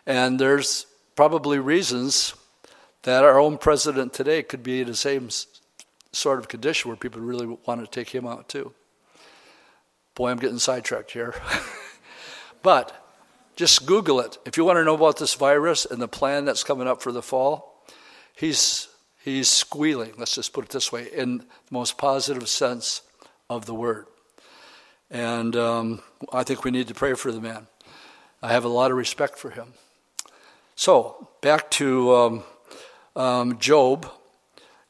And there's probably reasons that our own president today could be in the same sort of condition where people really want to take him out too. Boy, I'm getting sidetracked here. but just Google it. If you want to know about this virus and the plan that's coming up for the fall, he's, he's squealing, let's just put it this way, in the most positive sense of the word. And um, I think we need to pray for the man. I have a lot of respect for him. So, back to um, um, Job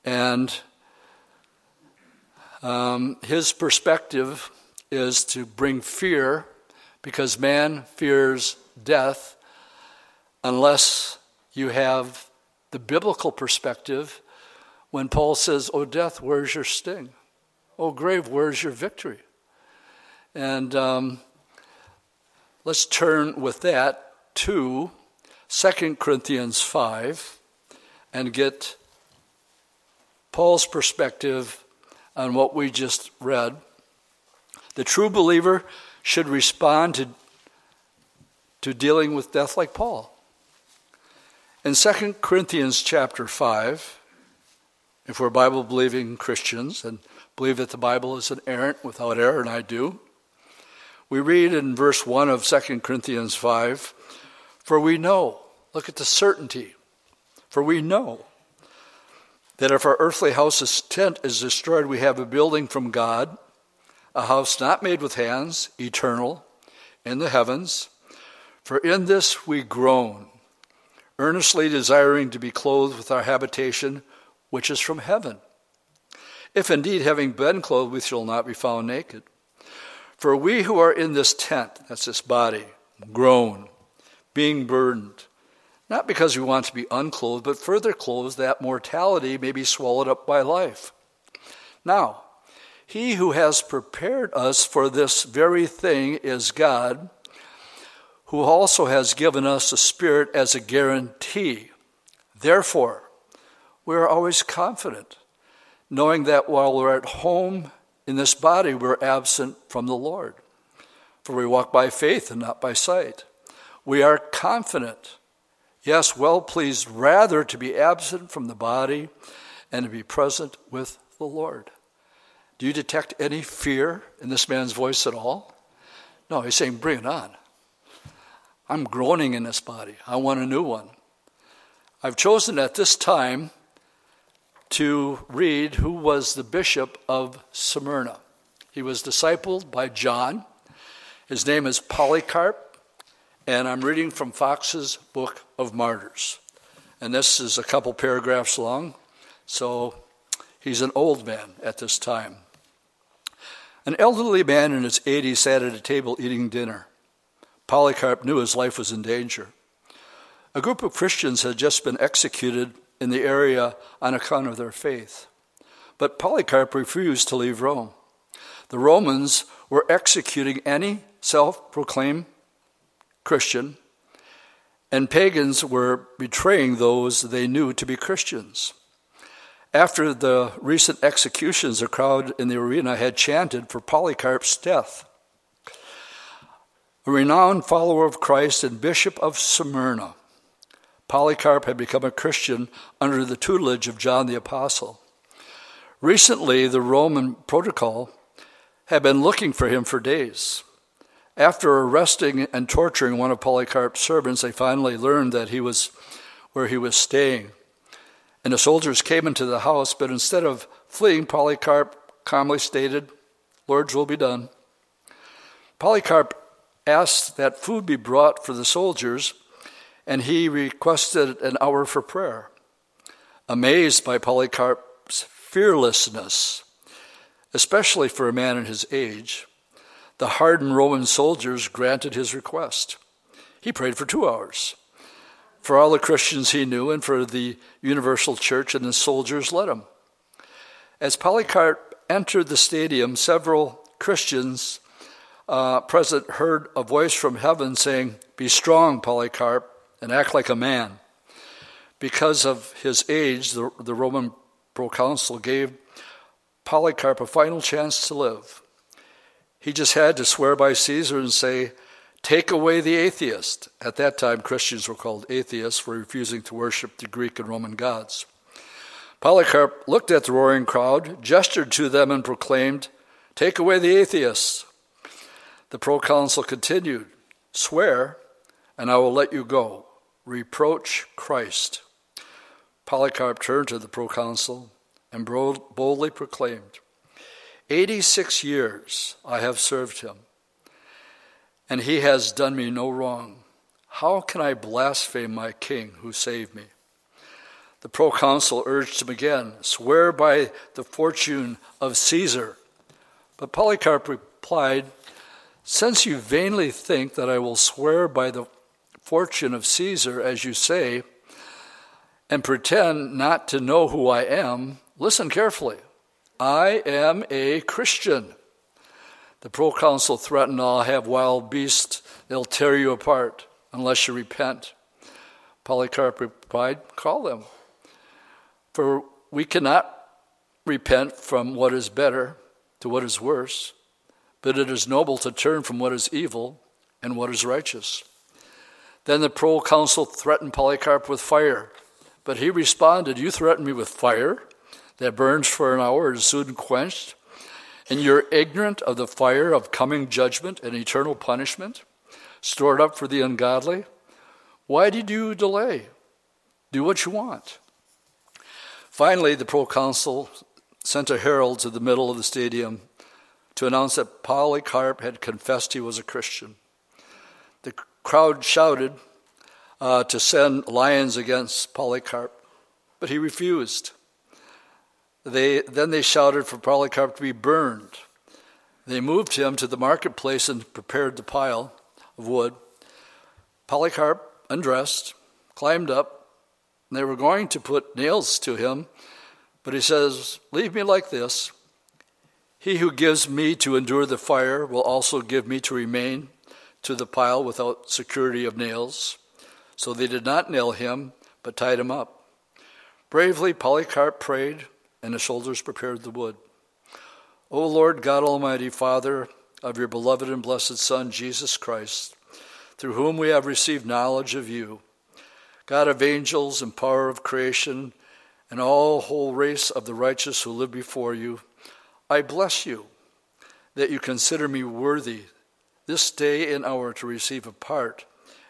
and um, his perspective is to bring fear because man fears death unless you have the biblical perspective when Paul says, Oh, death, where's your sting? Oh, grave, where's your victory? And um, let's turn with that to 2 Corinthians 5 and get Paul's perspective on what we just read. The true believer should respond to, to dealing with death like Paul. In 2 Corinthians chapter 5, if we're Bible believing Christians and believe that the Bible is inerrant without error, and I do, we read in verse 1 of 2 Corinthians 5 For we know, look at the certainty, for we know that if our earthly house's tent is destroyed, we have a building from God, a house not made with hands, eternal, in the heavens. For in this we groan, earnestly desiring to be clothed with our habitation, which is from heaven. If indeed, having been clothed, we shall not be found naked. For we who are in this tent, that's this body, groan, being burdened not because we want to be unclothed, but further clothed that mortality may be swallowed up by life. Now, he who has prepared us for this very thing is God, who also has given us the Spirit as a guarantee. Therefore, we are always confident, knowing that while we're at home in this body, we're absent from the Lord. For we walk by faith and not by sight. We are confident Yes, well pleased rather to be absent from the body and to be present with the Lord. Do you detect any fear in this man's voice at all? No, he's saying, Bring it on. I'm groaning in this body. I want a new one. I've chosen at this time to read who was the bishop of Smyrna. He was discipled by John. His name is Polycarp and I'm reading from Foxe's Book of Martyrs. And this is a couple paragraphs long, so he's an old man at this time. An elderly man in his 80s sat at a table eating dinner. Polycarp knew his life was in danger. A group of Christians had just been executed in the area on account of their faith. But Polycarp refused to leave Rome. The Romans were executing any self proclaimed Christian, and pagans were betraying those they knew to be Christians. After the recent executions, a crowd in the arena had chanted for Polycarp's death. A renowned follower of Christ and bishop of Smyrna, Polycarp had become a Christian under the tutelage of John the Apostle. Recently, the Roman protocol had been looking for him for days. After arresting and torturing one of Polycarp's servants, they finally learned that he was where he was staying. And the soldiers came into the house, but instead of fleeing, Polycarp calmly stated, Lord's will be done. Polycarp asked that food be brought for the soldiers, and he requested an hour for prayer. Amazed by Polycarp's fearlessness, especially for a man in his age, the hardened Roman soldiers granted his request. He prayed for two hours for all the Christians he knew and for the universal church, and the soldiers led him. As Polycarp entered the stadium, several Christians uh, present heard a voice from heaven saying, Be strong, Polycarp, and act like a man. Because of his age, the, the Roman proconsul gave Polycarp a final chance to live. He just had to swear by Caesar and say, Take away the atheist. At that time, Christians were called atheists for refusing to worship the Greek and Roman gods. Polycarp looked at the roaring crowd, gestured to them, and proclaimed, Take away the atheists. The proconsul continued, Swear, and I will let you go. Reproach Christ. Polycarp turned to the proconsul and boldly proclaimed, 86 years I have served him, and he has done me no wrong. How can I blaspheme my king who saved me? The proconsul urged him again, Swear by the fortune of Caesar. But Polycarp replied, Since you vainly think that I will swear by the fortune of Caesar, as you say, and pretend not to know who I am, listen carefully. I am a Christian. The proconsul threatened, I'll have wild beasts, they'll tear you apart unless you repent. Polycarp replied, Call them. For we cannot repent from what is better to what is worse, but it is noble to turn from what is evil and what is righteous. Then the proconsul threatened Polycarp with fire, but he responded, You threaten me with fire? that burns for an hour and is soon quenched, and you're ignorant of the fire of coming judgment and eternal punishment stored up for the ungodly? Why did you delay? Do what you want. Finally, the proconsul sent a herald to the middle of the stadium to announce that Polycarp had confessed he was a Christian. Crowd shouted uh, to send lions against Polycarp, but he refused. They, then they shouted for Polycarp to be burned. They moved him to the marketplace and prepared the pile of wood. Polycarp, undressed, climbed up. They were going to put nails to him, but he says, Leave me like this. He who gives me to endure the fire will also give me to remain to the pile without security of nails. So they did not nail him, but tied him up. Bravely, Polycarp prayed, and his soldiers prepared the wood. O Lord God Almighty, Father of your beloved and blessed Son, Jesus Christ, through whom we have received knowledge of you, God of angels and power of creation, and all whole race of the righteous who live before you, I bless you that you consider me worthy this day and hour to receive a part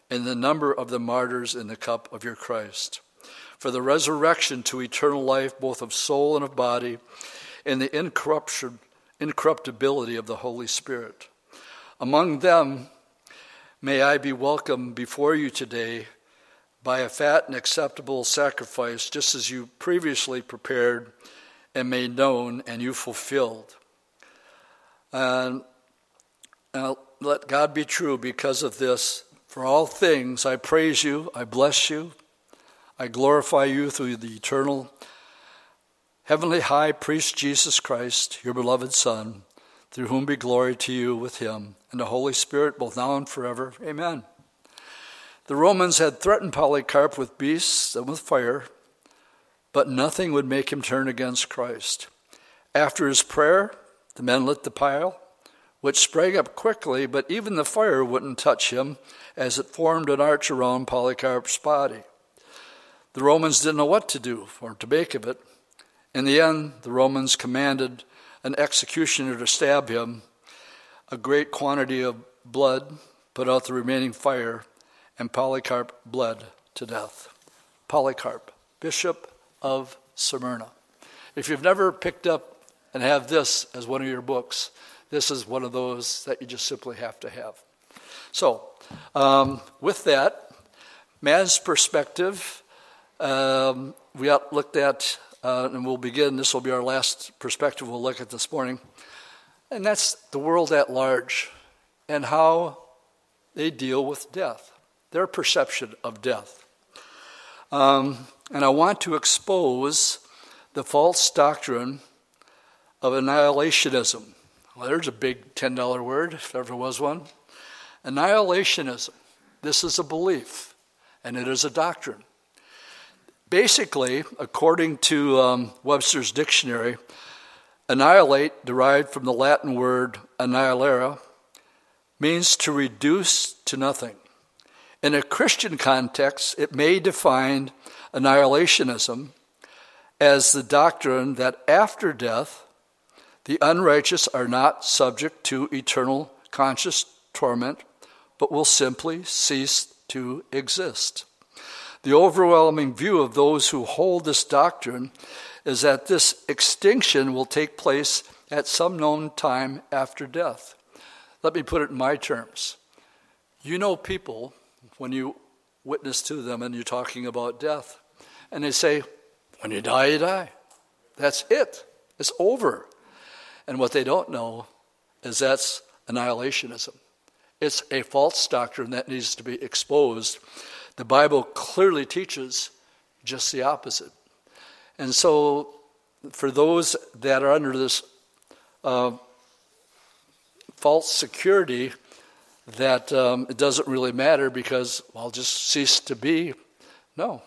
in the number of the martyrs in the cup of your Christ, for the resurrection to eternal life, both of soul and of body, in the incorruption, incorruptibility of the Holy Spirit. Among them, May I be welcomed before you today by a fat and acceptable sacrifice, just as you previously prepared and made known and you fulfilled. And uh, let God be true because of this. For all things, I praise you, I bless you, I glorify you through the eternal, heavenly high priest Jesus Christ, your beloved Son through whom be glory to you with him and the Holy Spirit, both now and forever. Amen. The Romans had threatened Polycarp with beasts and with fire, but nothing would make him turn against Christ. After his prayer, the men lit the pile, which sprang up quickly, but even the fire wouldn't touch him as it formed an arch around Polycarp's body. The Romans didn't know what to do or to make of it. In the end, the Romans commanded an executioner to stab him. A great quantity of blood put out the remaining fire, and Polycarp bled to death. Polycarp, Bishop of Smyrna. If you've never picked up and have this as one of your books, this is one of those that you just simply have to have. So, um, with that, man's perspective, um, we looked at uh, and we'll begin. This will be our last perspective we'll look at this morning. And that's the world at large and how they deal with death, their perception of death. Um, and I want to expose the false doctrine of annihilationism. Well, there's a big $10 word, if there ever was one. Annihilationism. This is a belief, and it is a doctrine. Basically, according to um, Webster's dictionary, annihilate, derived from the Latin word annihilare, means to reduce to nothing. In a Christian context, it may define annihilationism as the doctrine that after death, the unrighteous are not subject to eternal conscious torment, but will simply cease to exist. The overwhelming view of those who hold this doctrine is that this extinction will take place at some known time after death. Let me put it in my terms. You know people when you witness to them and you're talking about death, and they say, When you die, you die. That's it, it's over. And what they don't know is that's annihilationism. It's a false doctrine that needs to be exposed the Bible clearly teaches just the opposite. And so, for those that are under this uh, false security that um, it doesn't really matter because I'll just cease to be, no.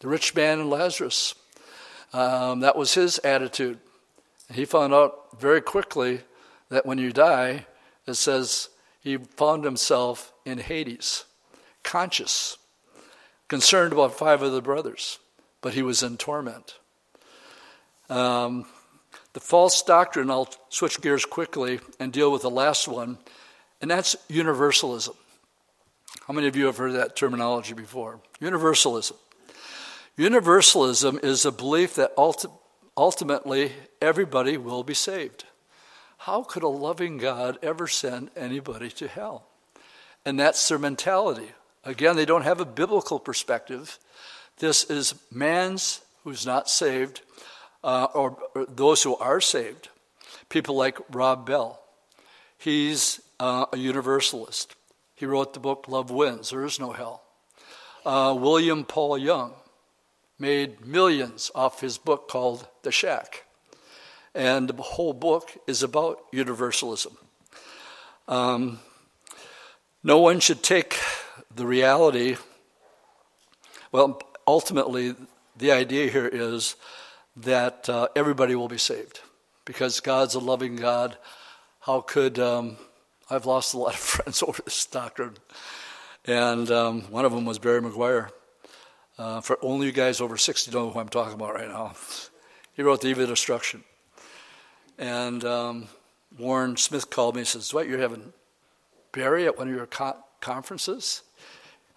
The rich man and Lazarus, um, that was his attitude. He found out very quickly that when you die, it says he found himself in Hades, conscious concerned about five of the brothers, but he was in torment. Um, the false doctrine, I'll switch gears quickly and deal with the last one, and that's universalism. How many of you have heard that terminology before? Universalism. Universalism is a belief that ulti- ultimately everybody will be saved. How could a loving God ever send anybody to hell? And that's their mentality. Again, they don't have a biblical perspective. This is man's who's not saved, uh, or, or, those who are saved. People like Rob Bell. He's uh, a universalist. He wrote the book Love Wins, There Is No Hell. Uh, William Paul Young made millions off his book called The Shack. And the whole book is about universalism. Um, no one should take the reality, well, ultimately, the idea here is that uh, everybody will be saved because God's a loving God. How could, um, I've lost a lot of friends over this doctrine. And um, one of them was Barry McGuire. Uh, for only you guys over 60 know who I'm talking about right now. He wrote The Eve of Destruction. And um, Warren Smith called me and says, What, you're having Barry at one of your co- conferences?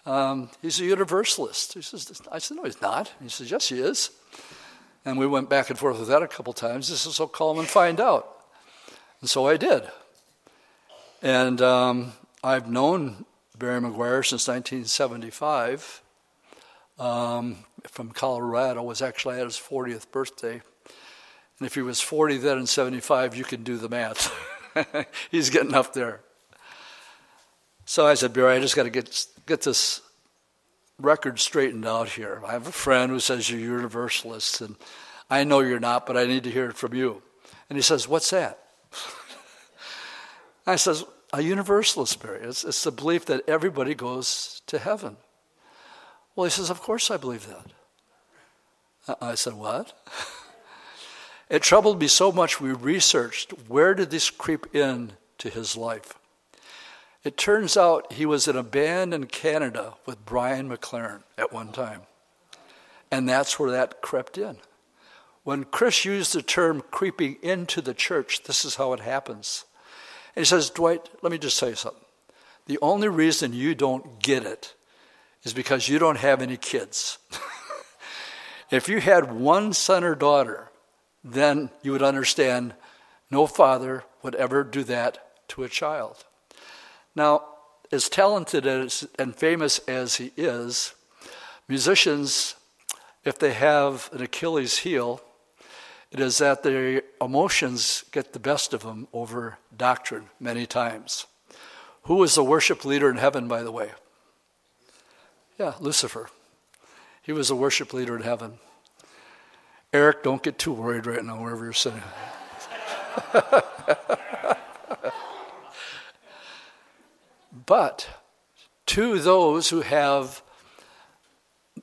Um, he's a universalist. He says, I said, No, he's not. He says, Yes, he is. And we went back and forth with that a couple times. This is so call him and find out. And so I did. And um, I've known Barry McGuire since 1975 um, from Colorado. Was actually at his 40th birthday. And if he was 40 then and 75, you can do the math. He's getting up there. So I said, Barry, I just got to get, get this record straightened out here. I have a friend who says you're universalist, and I know you're not, but I need to hear it from you. And he says, What's that? I says, A universalist, Barry. It's, it's the belief that everybody goes to heaven. Well, he says, Of course I believe that. Uh, I said, What? It troubled me so much we researched where did this creep in to his life. It turns out he was in a band in Canada with Brian McLaren at one time. And that's where that crept in. When Chris used the term creeping into the church, this is how it happens. And he says, Dwight, let me just you something. The only reason you don't get it is because you don't have any kids. if you had one son or daughter, then you would understand no father would ever do that to a child. Now, as talented as, and famous as he is, musicians, if they have an Achilles heel, it is that their emotions get the best of them over doctrine many times. Who is the worship leader in heaven, by the way? Yeah, Lucifer. He was a worship leader in heaven. Eric, don't get too worried right now, wherever you're sitting. but to those who have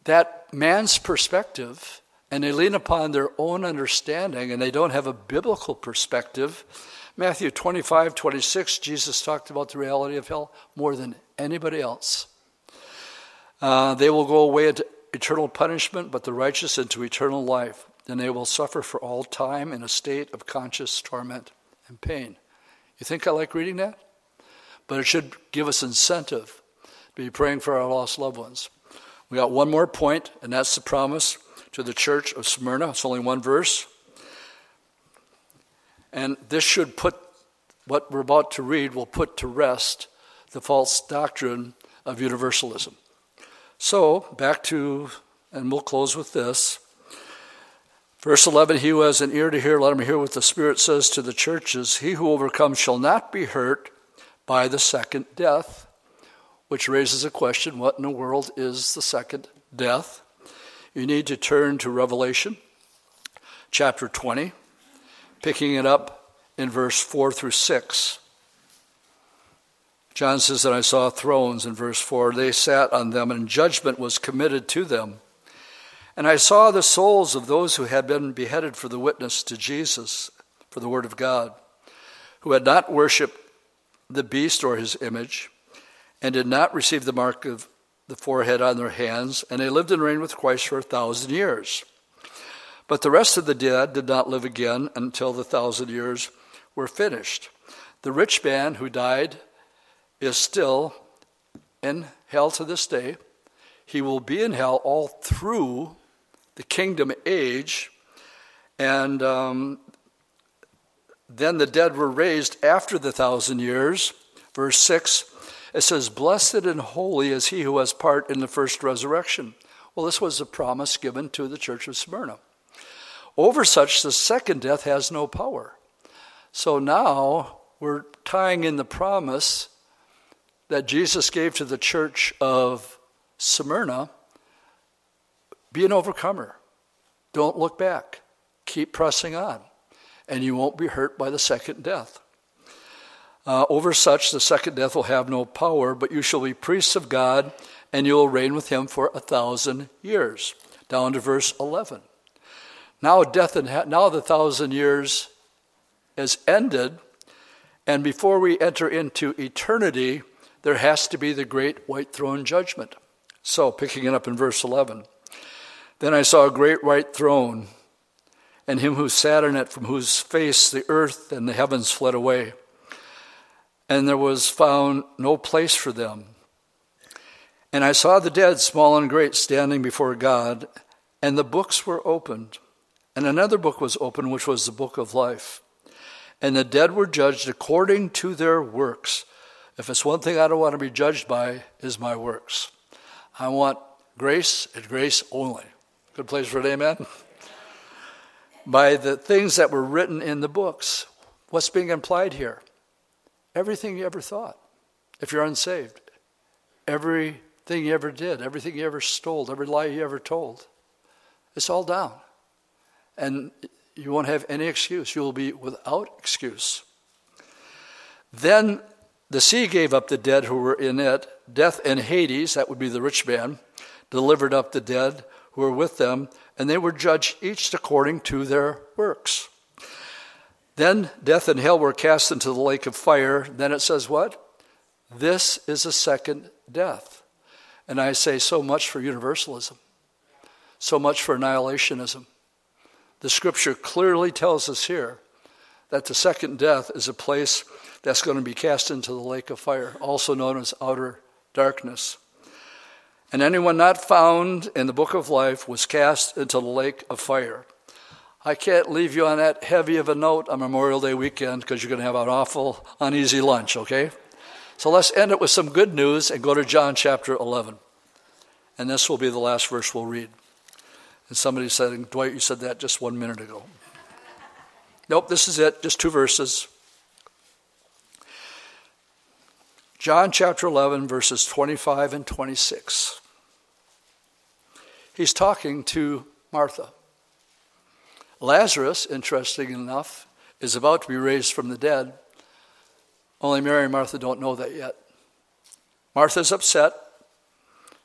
that man's perspective and they lean upon their own understanding and they don't have a biblical perspective, Matthew 25, 26, Jesus talked about the reality of hell more than anybody else. Uh, they will go away into eternal punishment, but the righteous into eternal life then they will suffer for all time in a state of conscious torment and pain. You think I like reading that? But it should give us incentive to be praying for our lost loved ones. We got one more point, and that's the promise to the church of Smyrna. It's only one verse. And this should put what we're about to read will put to rest the false doctrine of universalism. So, back to, and we'll close with this. Verse 11 He who has an ear to hear, let him hear what the Spirit says to the churches. He who overcomes shall not be hurt by the second death, which raises a question what in the world is the second death? You need to turn to Revelation chapter 20, picking it up in verse 4 through 6. John says that I saw thrones in verse 4. They sat on them, and judgment was committed to them. And I saw the souls of those who had been beheaded for the witness to Jesus, for the word of God, who had not worshipped the beast or his image, and did not receive the mark of the forehead on their hands, and they lived and reigned with Christ for a thousand years. But the rest of the dead did not live again until the thousand years were finished. The rich man who died is still in hell to this day. He will be in hell all through the kingdom age. And um, then the dead were raised after the thousand years. Verse 6, it says, Blessed and holy is he who has part in the first resurrection. Well, this was a promise given to the church of Smyrna. Over such, the second death has no power. So now we're tying in the promise that Jesus gave to the church of Smyrna be an overcomer. Don't look back. Keep pressing on, and you won't be hurt by the second death. Uh, over such, the second death will have no power, but you shall be priests of God, and you will reign with him for a thousand years. Down to verse 11. Now, death and ha- now the thousand years is ended, and before we enter into eternity, there has to be the great white throne judgment. So, picking it up in verse 11. Then I saw a great white throne, and him who sat on it, from whose face the earth and the heavens fled away. And there was found no place for them. And I saw the dead, small and great, standing before God, and the books were opened. And another book was opened, which was the book of life. And the dead were judged according to their works. If it's one thing I don't want to be judged by, is my works. I want grace and grace only. Good place for an amen? By the things that were written in the books. What's being implied here? Everything you ever thought, if you're unsaved. Everything you ever did, everything you ever stole, every lie you ever told. It's all down. And you won't have any excuse. You will be without excuse. Then the sea gave up the dead who were in it. Death and Hades, that would be the rich man, delivered up the dead who were with them, and they were judged each according to their works. Then death and hell were cast into the lake of fire. Then it says, What? This is a second death. And I say, so much for universalism, so much for annihilationism. The scripture clearly tells us here that the second death is a place that's going to be cast into the lake of fire, also known as outer darkness. And anyone not found in the book of life was cast into the lake of fire. I can't leave you on that heavy of a note on Memorial Day weekend because you're going to have an awful, uneasy lunch, okay? So let's end it with some good news and go to John chapter 11. And this will be the last verse we'll read. And somebody said, Dwight, you said that just one minute ago. Nope, this is it, just two verses. John chapter 11, verses 25 and 26. He's talking to Martha. Lazarus, interesting enough, is about to be raised from the dead. Only Mary and Martha don't know that yet. Martha's upset.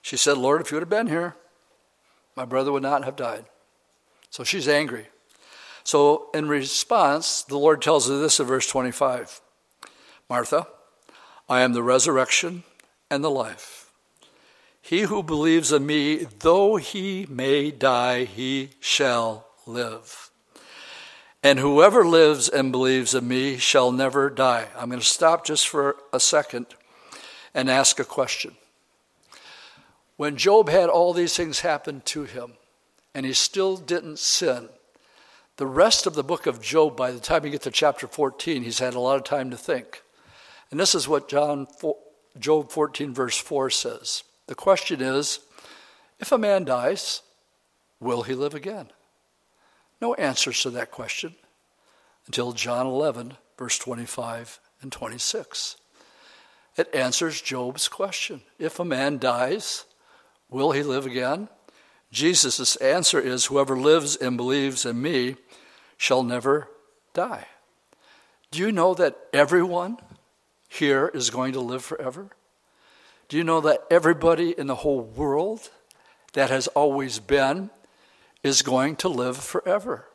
She said, Lord, if you would have been here, my brother would not have died. So she's angry. So, in response, the Lord tells her this in verse 25 Martha, I am the resurrection and the life. He who believes in me, though he may die, he shall live. And whoever lives and believes in me shall never die. I'm going to stop just for a second and ask a question. When Job had all these things happen to him and he still didn't sin, the rest of the book of Job, by the time you get to chapter 14, he's had a lot of time to think. And this is what John, Job 14, verse 4 says. The question is if a man dies, will he live again? No answers to that question until John 11, verse 25 and 26. It answers Job's question. If a man dies, will he live again? Jesus' answer is whoever lives and believes in me shall never die. Do you know that everyone here is going to live forever? Do you know that everybody in the whole world that has always been is going to live forever?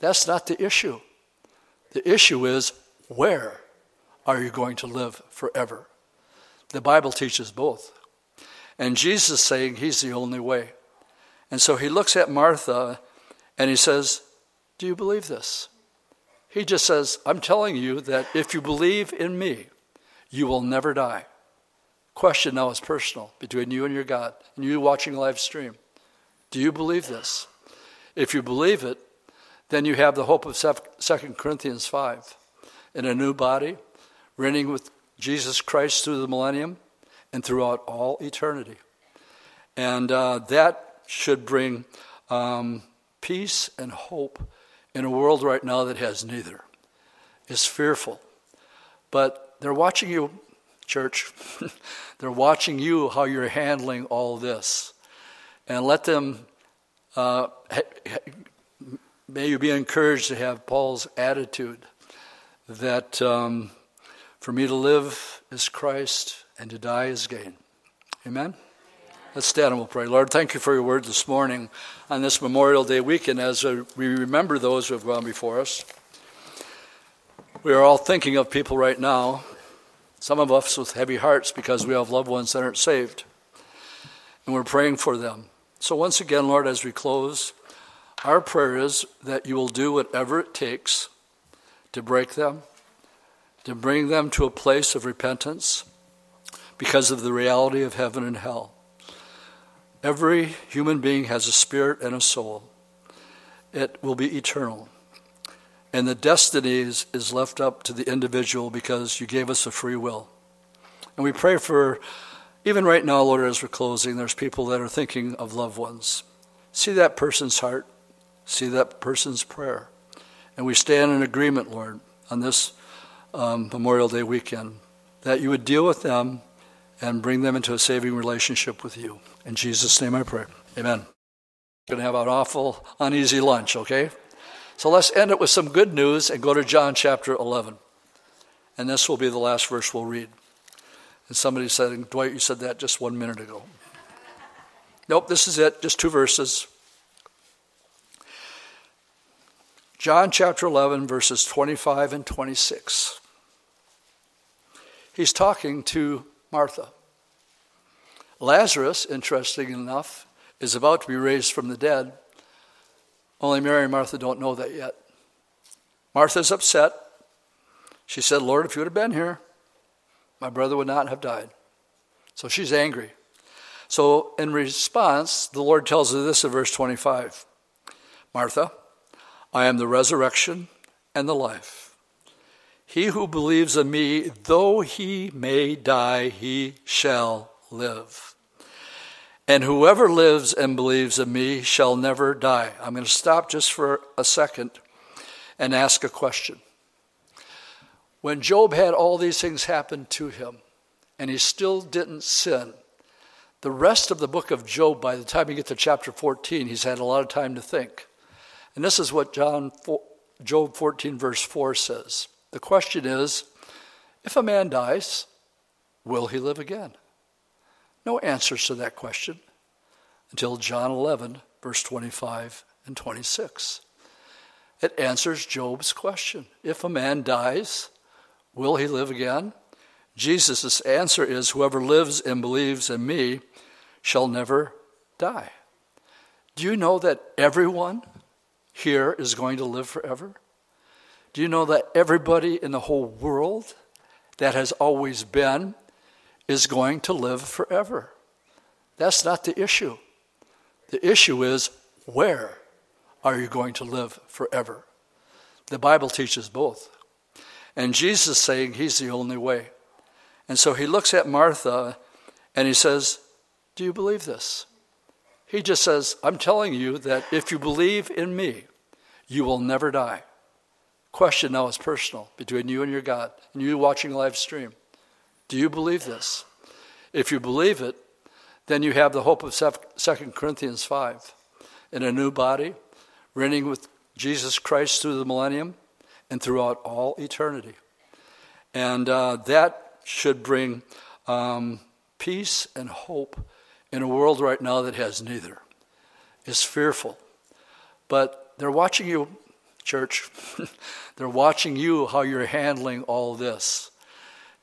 That's not the issue. The issue is where are you going to live forever? The Bible teaches both. And Jesus saying he's the only way. And so he looks at Martha and he says, Do you believe this? He just says, I'm telling you that if you believe in me, you will never die. Question now is personal between you and your God, and you watching live stream. Do you believe this? If you believe it, then you have the hope of 2 Corinthians 5 in a new body, reigning with Jesus Christ through the millennium and throughout all eternity. And uh, that should bring um, peace and hope in a world right now that has neither, is fearful. But they're watching you, church. they're watching you how you're handling all this. And let them, uh, may you be encouraged to have Paul's attitude that um, for me to live is Christ and to die is gain. Amen? Let's stand and we'll pray. Lord, thank you for your word this morning on this Memorial Day weekend as we remember those who have gone before us. We are all thinking of people right now, some of us with heavy hearts because we have loved ones that aren't saved. And we're praying for them. So, once again, Lord, as we close, our prayer is that you will do whatever it takes to break them, to bring them to a place of repentance because of the reality of heaven and hell. Every human being has a spirit and a soul. It will be eternal. And the destinies is, left up to the individual because you gave us a free will. And we pray for, even right now, Lord, as we're closing, there's people that are thinking of loved ones. See that person's heart, see that person's prayer. And we stand in agreement, Lord, on this um, Memorial Day weekend, that you would deal with them and bring them into a saving relationship with you. In Jesus' name I pray. Amen. Going to have an awful uneasy lunch, okay? So let's end it with some good news and go to John chapter 11. And this will be the last verse we'll read. And somebody said, Dwight, you said that just one minute ago. Nope, this is it, just two verses. John chapter 11, verses 25 and 26. He's talking to Martha. Lazarus, interesting enough, is about to be raised from the dead. Only Mary and Martha don't know that yet. Martha's upset. She said, Lord, if you would have been here, my brother would not have died. So she's angry. So, in response, the Lord tells her this in verse 25 Martha, I am the resurrection and the life. He who believes in me, though he may die, he shall live. And whoever lives and believes in me shall never die. I'm going to stop just for a second and ask a question. When Job had all these things happen to him and he still didn't sin, the rest of the book of Job, by the time you get to chapter 14, he's had a lot of time to think. And this is what John, Job 14, verse 4 says. The question is if a man dies, will he live again? No answers to that question until John 11, verse 25 and 26. It answers Job's question. If a man dies, will he live again? Jesus' answer is whoever lives and believes in me shall never die. Do you know that everyone here is going to live forever? Do you know that everybody in the whole world that has always been is going to live forever? That's not the issue. The issue is where are you going to live forever? The Bible teaches both. And Jesus saying he's the only way. And so he looks at Martha and he says, Do you believe this? He just says, I'm telling you that if you believe in me, you will never die question now is personal between you and your God, and you watching live stream. Do you believe this? If you believe it, then you have the hope of 2 Corinthians 5 in a new body, reigning with Jesus Christ through the millennium and throughout all eternity. And uh, that should bring um, peace and hope in a world right now that has neither, is fearful. But they're watching you church. They're watching you how you're handling all this.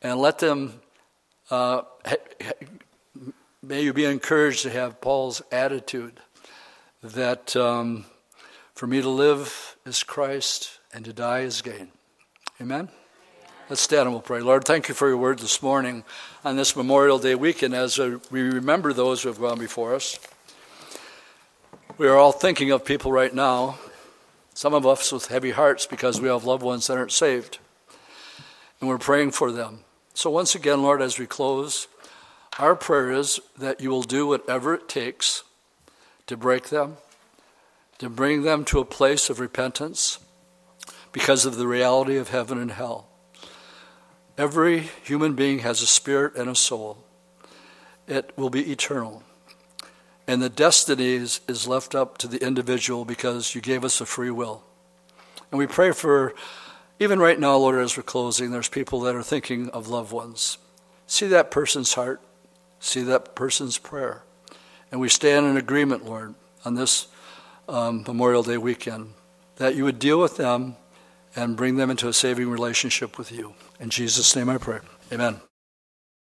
And let them, uh, may you be encouraged to have Paul's attitude that um, for me to live is Christ and to die is gain. Amen? Let's stand and we'll pray. Lord, thank you for your word this morning on this Memorial Day weekend as we remember those who have gone before us. We are all thinking of people right now, some of us with heavy hearts because we have loved ones that aren't saved. And we're praying for them. So, once again, Lord, as we close, our prayer is that you will do whatever it takes to break them, to bring them to a place of repentance because of the reality of heaven and hell. Every human being has a spirit and a soul, it will be eternal. And the destiny is, is left up to the individual because you gave us a free will. And we pray for, even right now, Lord, as we're closing, there's people that are thinking of loved ones. See that person's heart, see that person's prayer. And we stand in agreement, Lord, on this um, Memorial Day weekend, that you would deal with them and bring them into a saving relationship with you. In Jesus' name I pray. Amen.